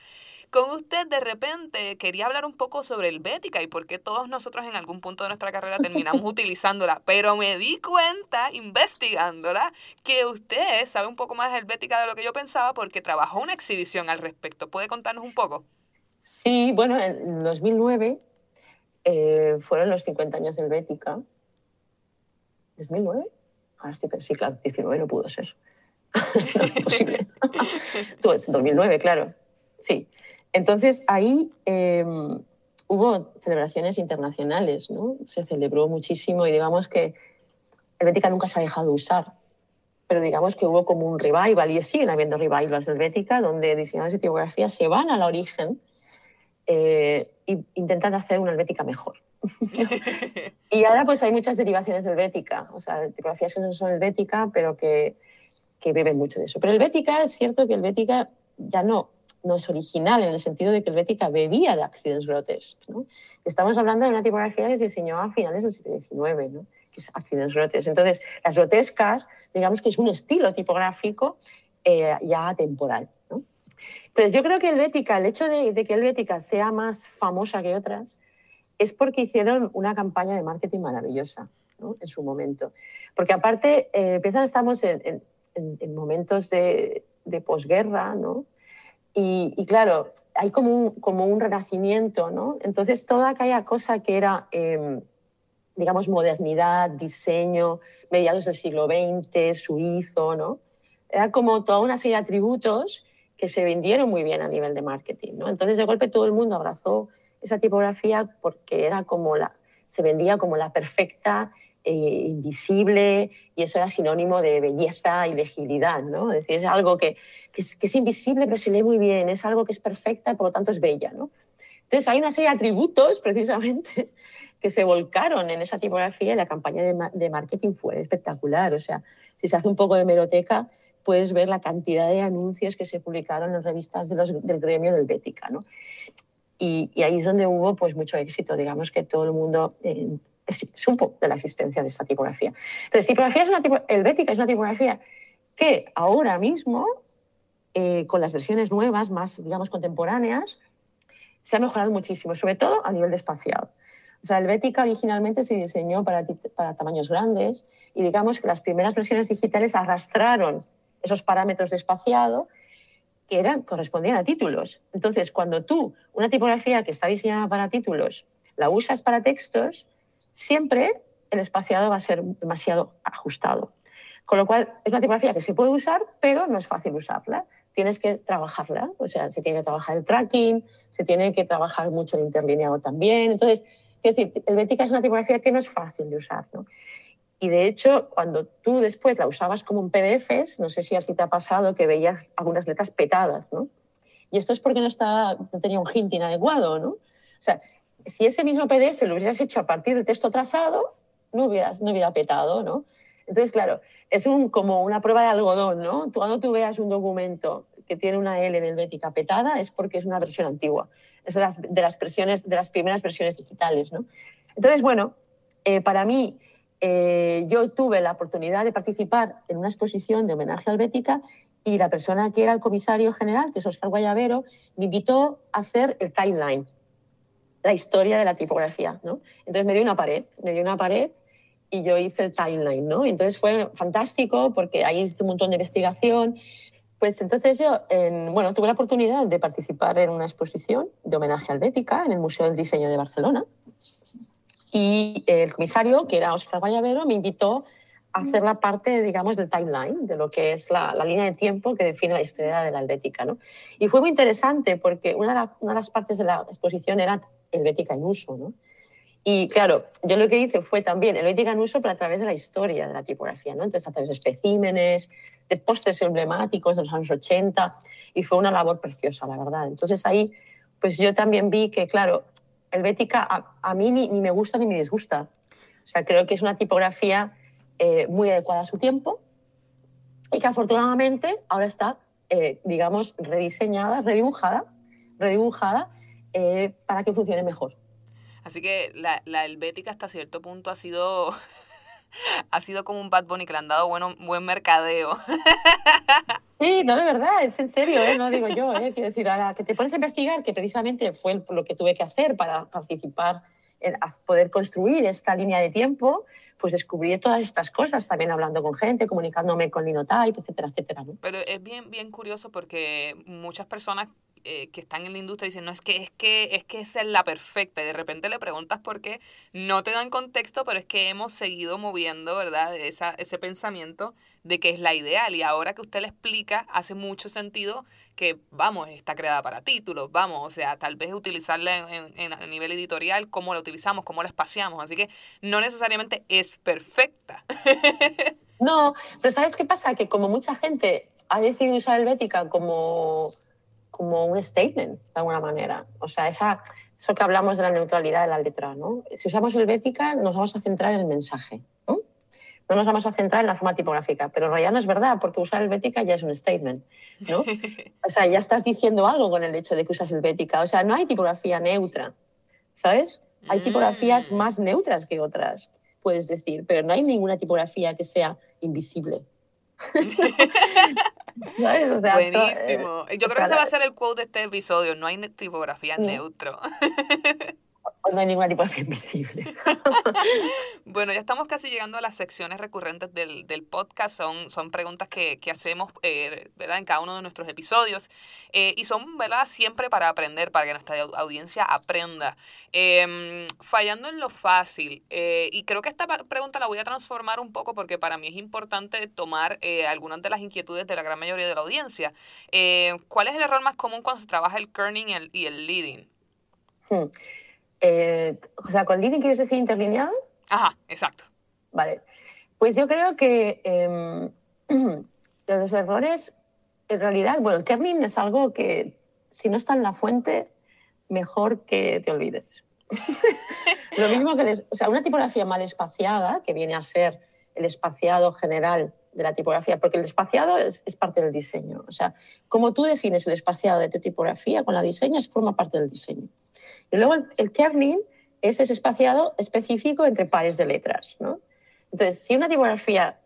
Con usted, de repente, quería hablar un poco sobre el Bética y por qué todos nosotros en algún punto de nuestra carrera terminamos [LAUGHS] utilizándola. Pero me di cuenta, investigándola, que usted sabe un poco más del Bética de lo que yo pensaba porque trabajó una exhibición al respecto. ¿Puede contarnos un poco? Sí, bueno, en 2009 eh, fueron los 50 años del Bética. ¿2009? Ahora estoy pensando, sí, claro, 19 no pudo ser. [LAUGHS] no [LAUGHS] es posible. 2009, claro. Sí. Entonces ahí em, hubo celebraciones internacionales, ¿no? Se celebró muchísimo y digamos que el Bética nunca se ha dejado usar pero digamos que hubo como un revival y siguen habiendo revivals del Bética donde diseñadores de tipografía se van al origen eh, e intentan hacer una helvética mejor. [LAUGHS] y ahora pues hay muchas derivaciones del helvética, o sea, tipografías que no son helvética, pero que, que beben mucho de eso. Pero el Bética, es cierto que el Bética ya no, no es original en el sentido de que el Bética bebía de Accidents Grotesque. ¿no? Estamos hablando de una tipografía que se diseñó a finales del siglo XIX, ¿no? Que es Accidents Grotesque. Entonces, las grotescas, digamos que es un estilo tipográfico eh, ya atemporal. ¿no? Entonces, yo creo que el Bética, el hecho de, que el Bética sea más famosa que otras, es porque hicieron una campaña de marketing maravillosa ¿no? en su momento. Porque aparte, eh, estamos en, en, momentos de, de posguerra, ¿no? Y, claro, hay como un, como un renacimiento, ¿no? Entonces, toda aquella cosa que era, em, digamos, modernidad, diseño, mediados del siglo XX, suizo, ¿no? Era como toda una serie de atributos que se vendieron muy bien a nivel de marketing, ¿no? Entonces, de golpe todo el mundo abrazó esa tipografía porque era como la, se vendía como la perfecta eh, invisible y eso era sinónimo de belleza y legibilidad, ¿no? Es decir, es algo que, que, es, invisible pero se lee muy bien, es algo que es perfecta y por lo tanto es bella, ¿no? Entonces hay una serie de atributos precisamente que se volcaron en esa tipografía y la campaña de, marketing fue espectacular. O sea, si se hace un poco de meroteca, puedes ver la cantidad de anuncios que se publicaron en revistas del gremio del Bética. ¿no? Y, ahí es donde hubo pues, mucho éxito, digamos que todo el mundo eh, supo de la existencia de esta tipografía. Entonces, tipografía es una el Bética es una tipografía que ahora mismo, eh, con las versiones nuevas, más digamos contemporáneas, se ha mejorado muchísimo, sobre todo a nivel de espaciado. O sea, el Bética originalmente se diseñó para, para tamaños grandes y digamos que las primeras versiones digitales arrastraron esos parámetros de espaciado que eran, correspondían a títulos. Entonces, cuando tú, una tipografía que está diseñada para títulos, la usas para textos, siempre el espaciado va a ser demasiado ajustado. Con lo cual, es una tipografía que se puede usar, pero no es fácil usarla tienes que trabajarla, o sea, se tiene que trabajar el tracking, se tiene que trabajar mucho el interlineado también. Entonces, es decir, el Bética es una tipografía que no es fácil de usar, ¿no? Y de hecho, cuando tú después la usabas como un PDF, no sé si a ti te ha pasado que veías algunas letras petadas, ¿no? Y esto es porque no, estaba, no tenía un hinting adecuado, ¿no? O sea, si ese mismo PDF lo hubieras hecho a partir de texto trazado, no, hubieras, no hubiera petado, ¿no? Entonces, claro, es un, como una prueba de algodón, ¿no? Cuando tú veas un documento que tiene una L de helvética petada es porque es una versión antigua, es de las, de las, de las primeras versiones digitales, ¿no? Entonces, bueno, eh, para mí, eh, yo tuve la oportunidad de participar en una exposición de homenaje al Bética y la persona que era el comisario general, que es Oscar Guayabero, me invitó a hacer el timeline, la historia de la tipografía, ¿no? Entonces me dio una pared, me dio una pared y yo hice el timeline, ¿no? Entonces fue fantástico porque ahí un montón de investigación. Pues entonces yo, bueno, tuve la oportunidad de participar en una exposición de homenaje al Bética en el Museo del Diseño de Barcelona. Y el comisario, que era Oscar Vallavero, me invitó a hacer la parte, digamos, del timeline, de lo que es la, línea de tiempo que define la historia de la Helvética. ¿no? Y fue muy interesante porque una de, una de, las partes de la exposición era Helvética en uso. ¿no? Y claro, yo lo que hice fue también el en uso, pero a través de la historia de la tipografía, ¿no? Entonces, a través de especímenes, de pósters emblemáticos de los años 80, y fue una labor preciosa, la verdad. Entonces, ahí, pues yo también vi que, claro, Helvética a, a mí ni, ni, me gusta ni me disgusta. O sea, creo que es una tipografía eh, muy adecuada a su tiempo y que afortunadamente ahora está, eh, digamos, rediseñada, redibujada, redibujada eh, para que funcione mejor. Así que la, la helvética hasta cierto punto ha sido [LAUGHS] ha sido como un Bad Bunny que le han dado bueno, buen mercadeo. [LAUGHS] Sí, no, de verdad, es en serio, ¿eh? no digo yo. ¿eh? Quiero decir, ahora que te pones a investigar, que precisamente fue lo que tuve que hacer para participar, en poder construir esta línea de tiempo, pues descubrir todas estas cosas, también hablando con gente, comunicándome con Linotype, etcétera, etcétera. ¿no? Pero es bien, bien curioso porque muchas personas eh, que están en la industria dicen, no, es que, es que, es que esa es la perfecta. Y de repente le preguntas por qué, no te dan contexto, pero es que hemos seguido moviendo, ¿verdad? Esa, ese pensamiento de que es la ideal. Y ahora que usted le explica, hace mucho sentido que, vamos, está creada para títulos, vamos, o sea, tal vez utilizarla en, en, a nivel editorial, cómo la utilizamos, cómo la espaciamos. Así que no necesariamente es perfecta. [LAUGHS] no, pero ¿sabes qué pasa? Que como mucha gente ha decidido usar Helvética como como un statement, de alguna manera. O sea, esa, eso que hablamos de la neutralidad de la letra, ¿no? Si usamos helvética, nos vamos a centrar en el mensaje, ¿no? No nos vamos a centrar en la forma tipográfica, pero en realidad no es verdad, porque usar helvética ya es un statement, ¿no? [LAUGHS] O sea, ya estás diciendo algo con el hecho de que usas helvética. O sea, no hay tipografía neutra, ¿sabes? Hay tipografías mm. más neutras que otras, puedes decir, pero no hay ninguna tipografía que sea invisible. [LAUGHS] Buenísimo. Yo creo que ese va a ser el quote de este episodio. No hay tipografía neutro. [LAUGHS] no hay ninguna tipografía invisible. [LAUGHS] bueno, ya estamos casi llegando a las secciones recurrentes del, podcast. Son, son preguntas que, hacemos eh, ¿verdad? en cada uno de nuestros episodios. Eh, y son ¿verdad? siempre para aprender, para que nuestra audiencia aprenda. Em, fallando en lo fácil. Eh, y creo que esta pregunta la voy a transformar un poco porque para mí es importante tomar algunas de las inquietudes de la gran mayoría de la audiencia. ¿Cuál es el error más común cuando se trabaja el kerning y el, leading? Hmm. Eh, o sea, con leading quieres decir interlineado. Ajá, exacto. Vale. Pues yo creo que em, [CLEARS THROAT] los errores, en realidad, bueno, el kerning es algo que si no está en la fuente, mejor que te olvides. [LAUGHS] Lo mismo que, o sea, una tipografía mal espaciada, que viene a ser el espaciado general de la tipografía, porque el espaciado es, parte del diseño. O sea, como tú defines el espaciado de tu tipografía con la diseñas, forma parte del diseño. Y luego el, kerning es ese espaciado específico entre pares de letras. ¿no? Entonces, si una tipografía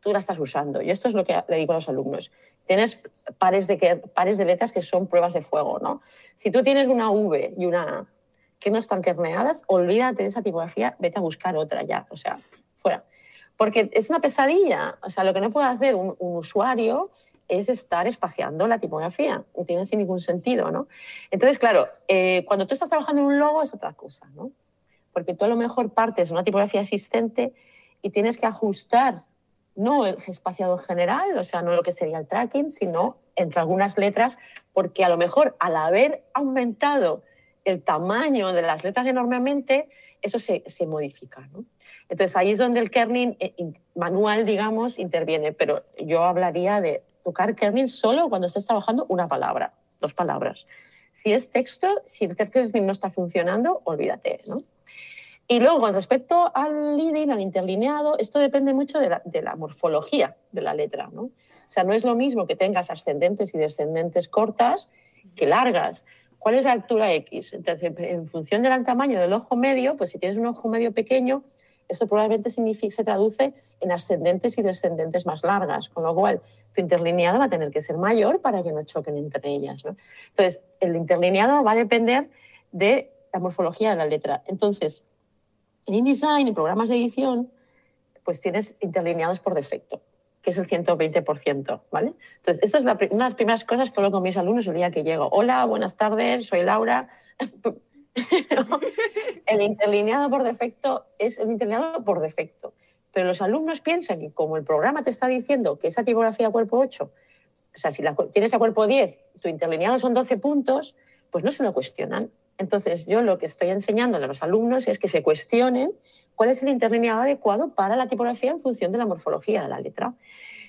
tú la estás usando, y esto es lo que le digo a los alumnos, tienes pares de, pares de letras que son pruebas de fuego. ¿no? Si tú tienes una V y una A que no están terneadas, olvídate de esa tipografía, vete a buscar otra ya, o sea, fuera. Porque es una pesadilla, o sea, lo que no puede hacer un, usuario es estar espaciando la tipografía, no tiene sin ningún sentido, ¿no? Entonces, claro, eh, cuando tú estás trabajando en un logo es otra cosa, ¿no? Porque tú a lo mejor partes una tipografía existente y tienes que ajustar no el espaciado general, o sea, no lo que sería el tracking, sino entre algunas letras, porque a lo mejor al haber aumentado el tamaño de las letras enormemente, eso se, se modifica. ¿no? Entonces ahí es donde el kerning eh, manual, digamos, interviene, pero yo hablaría de tocar kerning solo cuando estés trabajando una palabra, dos palabras. Si es texto, si el kerning no está funcionando, olvídate. ¿no? Y luego, con respecto al leading, al interlineado, esto depende mucho de la, morfología de la letra. ¿no? O sea, no es lo mismo que tengas ascendentes y descendentes cortas que largas. ¿Cuál es la altura X? Entonces, en función del tamaño del ojo medio, pues si tienes un ojo medio pequeño, esto probablemente se traduce en ascendentes y descendentes más largas, con lo cual tu interlineado va a tener que ser mayor para que no choquen entre ellas. ¿no? Entonces, el interlineado va a depender de la morfología de la letra. Entonces, en InDesign y programas de edición, pues tienes interlineados por defecto, que es el 120%, ¿vale? Entonces, esta es una de las primeras cosas que hablo con mis alumnos el día que llego. Hola, buenas tardes, soy Laura. [LAUGHS] [LAUGHS] el interlineado por defecto es el interlineado por defecto. Pero los alumnos piensan que como el programa te está diciendo que esa tipografía cuerpo 8, o sea, si tienes a cuerpo 10, tu interlineado son 12 puntos, pues no se lo cuestionan. Entonces, yo lo que estoy enseñando a los alumnos es que se cuestionen cuál es el interlineado adecuado para la tipografía en función de la morfología de la letra.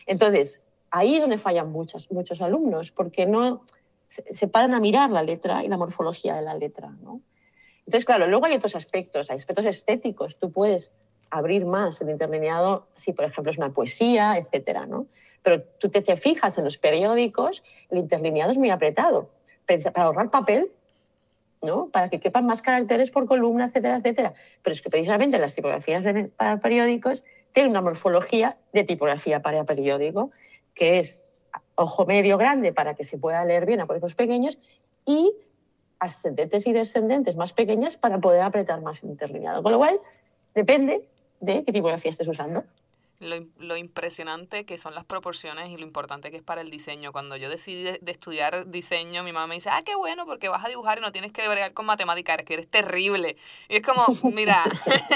Entonces, ahí es donde fallan muchos, muchos alumnos, porque no se, paran a mirar la letra y la morfología de la letra. ¿no? Entonces, claro, luego hay otros aspectos, hay aspectos estéticos. Tú puedes abrir más el interlineado si, por ejemplo, es una poesía, etcétera, ¿no? Pero tú te, fijas en los periódicos, el interlineado es muy apretado. Para ahorrar papel, para que quepan más caracteres por columna, etcétera, etcétera. Pero es que precisamente las tipografías para periódicos tienen una morfología de tipografía para periódico, que es ojo medio grande para que se pueda leer bien a cuerpos pequeños y ascendentes y descendentes más pequeñas para poder apretar más el interlineado. Con lo cual, depende de qué tipografía estés usando lo, impresionante que son las proporciones y lo importante que es para el diseño. Cuando yo decidí de, estudiar diseño, mi mamá me dice, ah, qué bueno, porque vas a dibujar y no tienes que bregar con matemáticas, que eres terrible. Y es como, mira,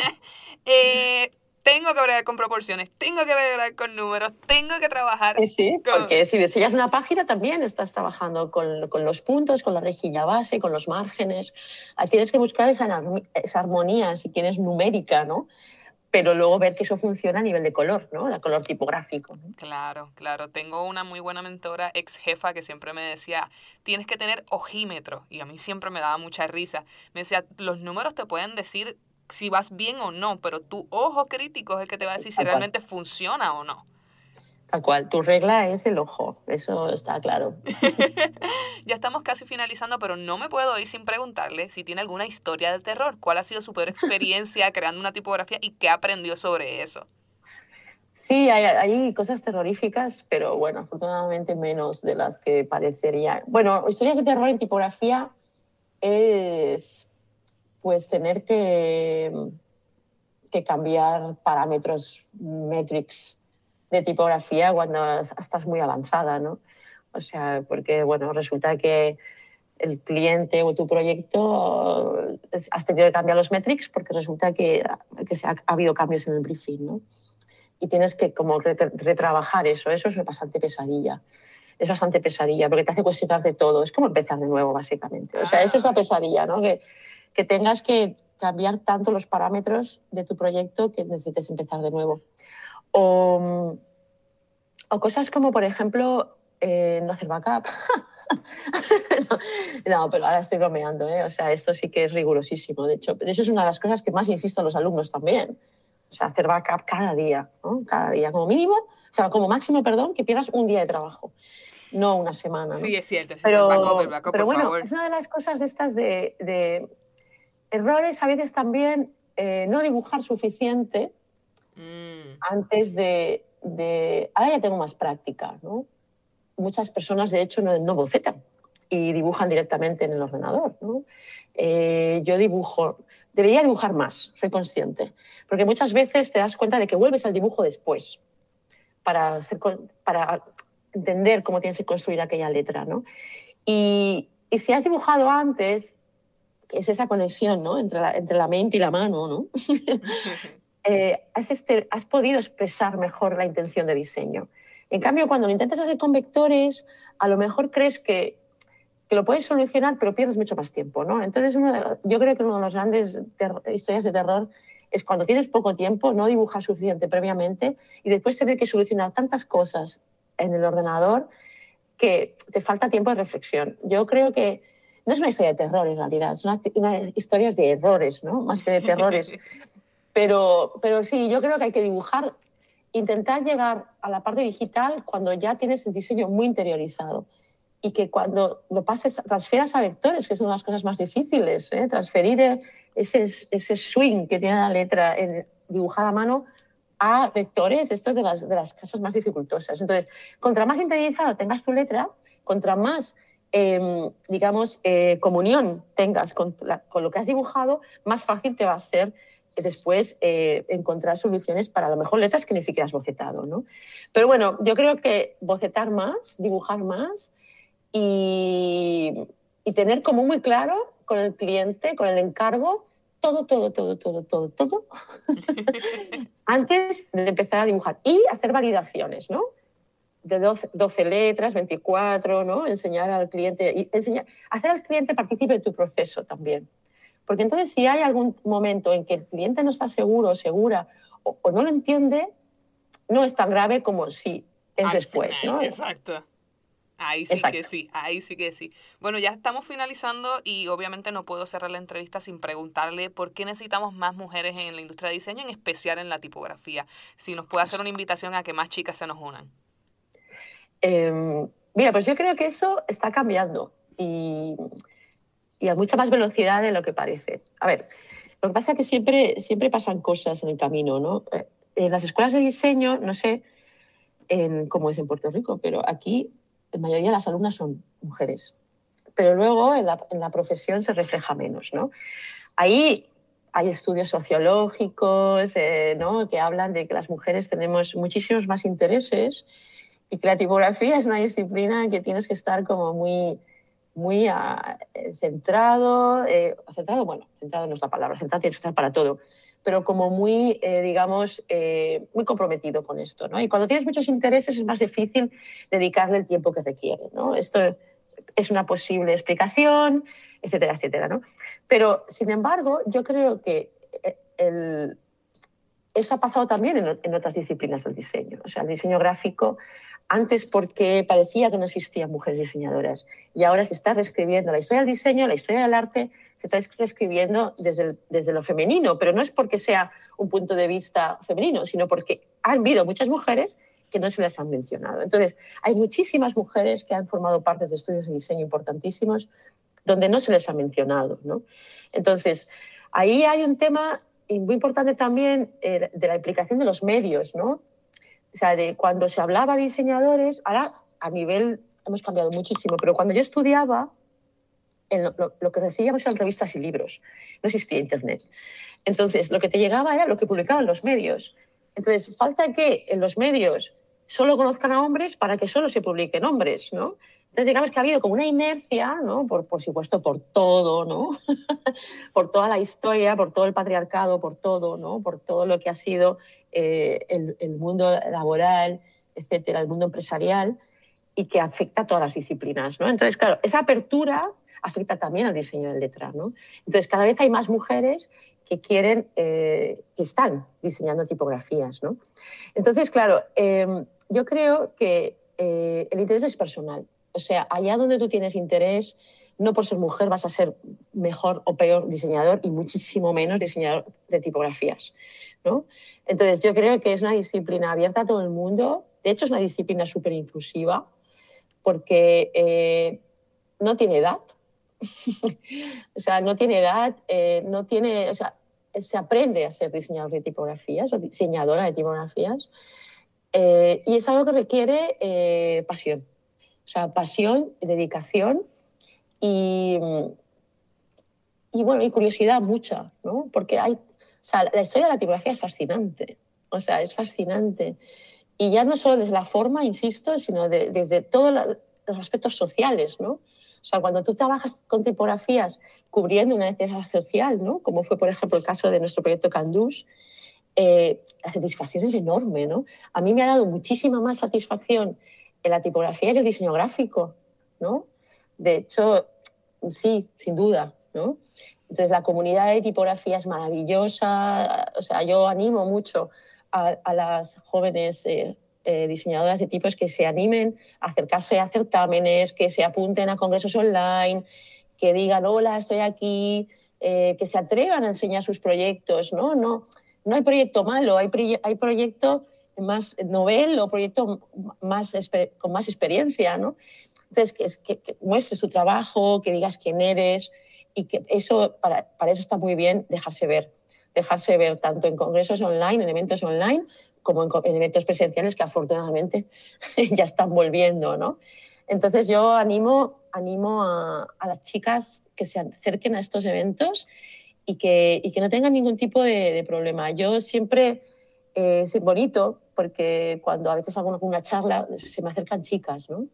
[LAUGHS] eh, tengo que bregar con proporciones, tengo que bregar con números, tengo que trabajar. Sí, porque si diseñas una página también estás trabajando con, con, los puntos, con la rejilla base, con los márgenes. Tienes que buscar esa, esa armonía, si quieres, numérica, ¿no? pero luego ver que eso funciona a nivel de color, ¿no? El color tipográfico. Claro, claro. Tengo una muy buena mentora, ex jefa, que siempre me decía, tienes que tener ojímetro. Y a mí siempre me daba mucha risa. Me decía, los números te pueden decir si vas bien o no, pero tu ojo crítico es el que te va a decir si realmente funciona o no. Tal cual, tu regla es el ojo, eso está claro. [LAUGHS] ya estamos casi finalizando, pero no me puedo ir sin preguntarle si tiene alguna historia de terror. ¿Cuál ha sido su peor experiencia [LAUGHS] creando una tipografía y qué aprendió sobre eso? Sí, hay, hay, cosas terroríficas, pero bueno, afortunadamente menos de las que parecería. Bueno, historias de terror en tipografía es pues tener que, que cambiar parámetros, metrics de tipografía cuando estás muy avanzada, ¿no? O sea, porque, bueno, resulta que el cliente o tu proyecto has tenido que cambiar los metrics porque resulta que, que se ha, habido cambios en el briefing, ¿no? Y tienes que como retrabajar eso, eso es bastante pesadilla. Es bastante pesadilla porque te hace cuestionar de todo. Es como empezar de nuevo, básicamente. O sea, eso es la pesadilla, ¿no? Que, que tengas que cambiar tanto los parámetros de tu proyecto que necesites empezar de nuevo. O, o cosas como, por ejemplo, eh, no hacer backup. [LAUGHS] no, pero ahora estoy bromeando, ¿eh? O sea, esto sí que es rigurosísimo. De hecho, eso es una de las cosas que más insisto a los alumnos también. O sea, hacer backup cada día, ¿no? Cada día, como mínimo, o sea, como máximo, perdón, que pierdas un día de trabajo, no una semana. ¿no? Sí, es cierto. Es pero, el backup, el backup, pero por bueno, favor. es una de las cosas de estas de, de errores, a veces también eh, no dibujar suficiente Mm, antes de, de, Ahora ya tengo más práctica, ¿no? Muchas personas, de hecho, no, no bocetan y dibujan directamente en el ordenador, ¿no? Eh, yo dibujo... Debería dibujar más, soy consciente, porque muchas veces te das cuenta de que vuelves al dibujo después para, hacer, para entender cómo tienes que construir aquella letra, ¿no? Y, y si has dibujado antes, es esa conexión, ¿no? Entre la, entre la mente y la mano, ¿no? [LAUGHS] eh, has, este- has podido expresar mejor la intención de diseño. En cambio, cuando lo intentas hacer con vectores, a lo mejor crees que, que lo puedes solucionar, pero pierdes mucho más tiempo. ¿no? Entonces, uno de- yo creo que una de las grandes historias de terror es cuando tienes poco tiempo, no dibujas suficiente previamente y después tener que solucionar tantas cosas en el ordenador que te falta tiempo de reflexión. Yo creo que no es una historia de terror en realidad, son unas, historias de errores, ¿no? más que de terrores. [LAUGHS] Pero, pero sí, yo creo que hay que dibujar, intentar llegar a la parte digital cuando ya tienes el diseño muy interiorizado y que cuando lo pases, transfieras a vectores, que son las cosas más difíciles, ¿eh? transferir ese, ese swing que tiene la letra en, dibujada a mano a vectores, esto es de las, de las cosas más dificultosas. Entonces, contra más interiorizado tengas tu letra, contra más, eh, digamos, eh, comunión tengas con, la- con lo que has dibujado, más fácil te va a ser eh, después eh, encontrar soluciones para a lo mejor letras que ni siquiera has bocetado. ¿no? Pero bueno, yo creo que bocetar más, dibujar más y, y tener como muy claro con el cliente, con el encargo, todo, todo, todo, todo, todo, todo, [LAUGHS] antes de empezar a dibujar y hacer validaciones, ¿no? De 12, 12 letras, 24, ¿no? Enseñar al cliente, y enseñar, hacer al cliente partícipe de tu proceso también. Porque entonces si hay algún momento en que el cliente no está seguro o segura o, no lo entiende, no es tan grave como si es Al después, final, ¿no? Exacto. Ahí sí que Exacto. sí, ahí sí que sí. Bueno, ya estamos finalizando y obviamente no puedo cerrar la entrevista sin preguntarle por qué necesitamos más mujeres en la industria de diseño, en especial en la tipografía. Si nos puede hacer una invitación a que más chicas se nos unan. Eh, mira, pues yo creo que eso está cambiando y, y a mucha más velocidad de lo que parece. A ver, lo que pasa es que siempre, siempre pasan cosas en el camino, ¿no? Eh, En las escuelas de diseño, no sé en, cómo es en Puerto Rico, pero aquí la mayoría de las alumnas son mujeres. Pero luego en la, en la profesión se refleja menos, ¿no? Ahí hay estudios sociológicos eh, ¿no? que hablan de que las mujeres tenemos muchísimos más intereses y que la tipografía es una disciplina que tienes que estar como muy, muy ah, eh, centrado, eh, centrado, bueno, centrado no es la palabra, centrado tienes que estar para todo, pero como muy, eh, digamos, muy comprometido con esto, ¿no? Y cuando tienes muchos intereses es más difícil dedicarle el tiempo que requiere, ¿no? Esto es una posible explicación, etcétera, etcétera, ¿no? Pero, sin embargo, yo creo que el, eso ha pasado también en, otras disciplinas del diseño. O sea, el diseño gráfico, antes porque parecía que no existían mujeres diseñadoras y ahora se está reescribiendo la historia del diseño, la historia del arte, se está reescribiendo desde, desde lo femenino, pero no es porque sea un punto de vista femenino, sino porque han habido muchas mujeres que no se las han mencionado. Entonces, hay muchísimas mujeres que han formado parte de estudios de diseño importantísimos donde no se les ha mencionado. ¿no? Entonces, ahí hay un tema muy importante también eh, de la implicación de los medios, ¿no? O sea, de cuando se hablaba de diseñadores, ahora a nivel hemos cambiado muchísimo, pero cuando yo estudiaba, en lo, lo, lo, que recibíamos eran revistas y libros, no existía Internet. Entonces, lo que te llegaba era lo que publicaban los medios. Entonces, falta que en los medios solo conozcan a hombres para que solo se publiquen hombres, ¿no? Entonces, digamos que ha habido como una inercia, ¿no? Por, por supuesto, por todo, ¿no? [LAUGHS] por toda la historia, por todo el patriarcado, por todo, ¿no? Por todo lo que ha sido eh, el, mundo laboral, etcétera, el mundo empresarial, y que afecta a todas las disciplinas, ¿no? Entonces, claro, esa apertura afecta también al diseño de letra, ¿no? Entonces, cada vez hay más mujeres que quieren, eh, que están diseñando tipografías, ¿no? Entonces, claro, eh, yo creo que el interés es personal. O sea, allá donde tú tienes interés, no por ser mujer vas a ser mejor o peor diseñador y muchísimo menos diseñador de tipografías. ¿no? Entonces, yo creo que es una disciplina abierta a todo el mundo. De hecho, es una disciplina súper inclusiva porque eh, no tiene edad. [LAUGHS] o sea, no tiene edad, eh, no tiene, o sea, se aprende a ser diseñador de tipografías o diseñadora de tipografías. Eh, y es algo que requiere pasión. O sea, pasión, dedicación y, y bueno, y curiosidad mucha, ¿no? Porque hay, o sea, la historia de la tipografía es fascinante, o sea, es fascinante. Y ya no solo desde la forma, insisto, sino desde todos los aspectos sociales, ¿no? O sea, cuando tú trabajas con tipografías cubriendo una necesidad social, ¿no? Como fue, por ejemplo, el caso de nuestro proyecto Candús, eh, la satisfacción es enorme, ¿no? A mí me ha dado muchísima más satisfacción en la tipografía que el diseño gráfico, ¿no? De hecho, sí, sin duda, ¿no? Entonces, la comunidad de tipografía es maravillosa. O sea, yo animo mucho a, las jóvenes eh, eh, diseñadoras de tipos que se animen a acercarse a certámenes, que se apunten a congresos online, que digan, hola, estoy aquí, eh, que se atrevan a enseñar sus proyectos. No, no, no hay proyecto malo, hay, hay proyecto más novel o proyecto más, con más experiencia, ¿no? Entonces, que, que, muestres tu trabajo, que digas quién eres y que eso, para, para, eso está muy bien dejarse ver. Dejarse ver tanto en congresos online, en eventos online, como en, eventos presenciales que afortunadamente [LAUGHS] ya están volviendo, ¿no? Entonces yo animo, animo a, a, las chicas que se acerquen a estos eventos y que, y que no tengan ningún tipo de, de problema. Yo siempre, eh, es bonito porque cuando a veces hago una charla se me acercan chicas, ¿no?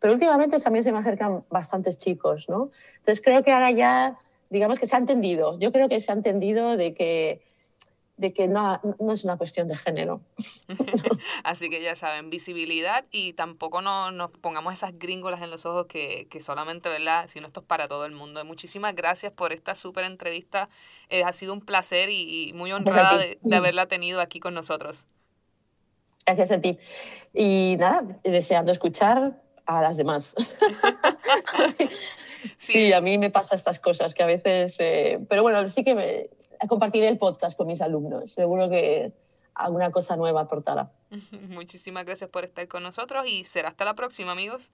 Pero últimamente también se me acercan bastantes chicos, ¿no? Entonces creo que ahora ya, digamos que se ha entendido, yo creo que se ha entendido de que de que no, no, es una cuestión de género. [LAUGHS] Así que ya saben, visibilidad y tampoco no, nos pongamos esas gringolas en los ojos que, que solamente, ¿verdad? Sino esto es para todo el mundo. Muchísimas gracias por esta súper entrevista. Eh, ha sido un placer y, y muy honrada de, de, haberla tenido aquí con nosotros. Gracias a ti. Y nada, deseando escuchar a las demás. [LAUGHS] sí. sí. a mí me pasa estas cosas que a veces... Eh, pero bueno, sí que me, compartiré el podcast con mis alumnos. Seguro que alguna cosa nueva aportará. [LAUGHS] Muchísimas gracias por estar con nosotros y será hasta la próxima, amigos.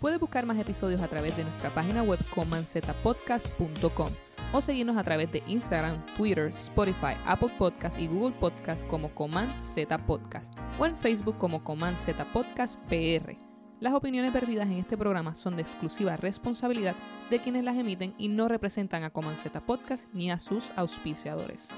Puedes buscar más episodios a través de nuestra página web comanzetapodcast.com o seguirnos a través de Instagram, Twitter, Spotify, Apple Podcast y Google Podcast como Coman Z Podcast o en Facebook como Coman Z Podcast PR. Las opiniones perdidas en este programa son de exclusiva responsabilidad de quienes las emiten y no representan a Coman Z Podcast ni a sus auspiciadores.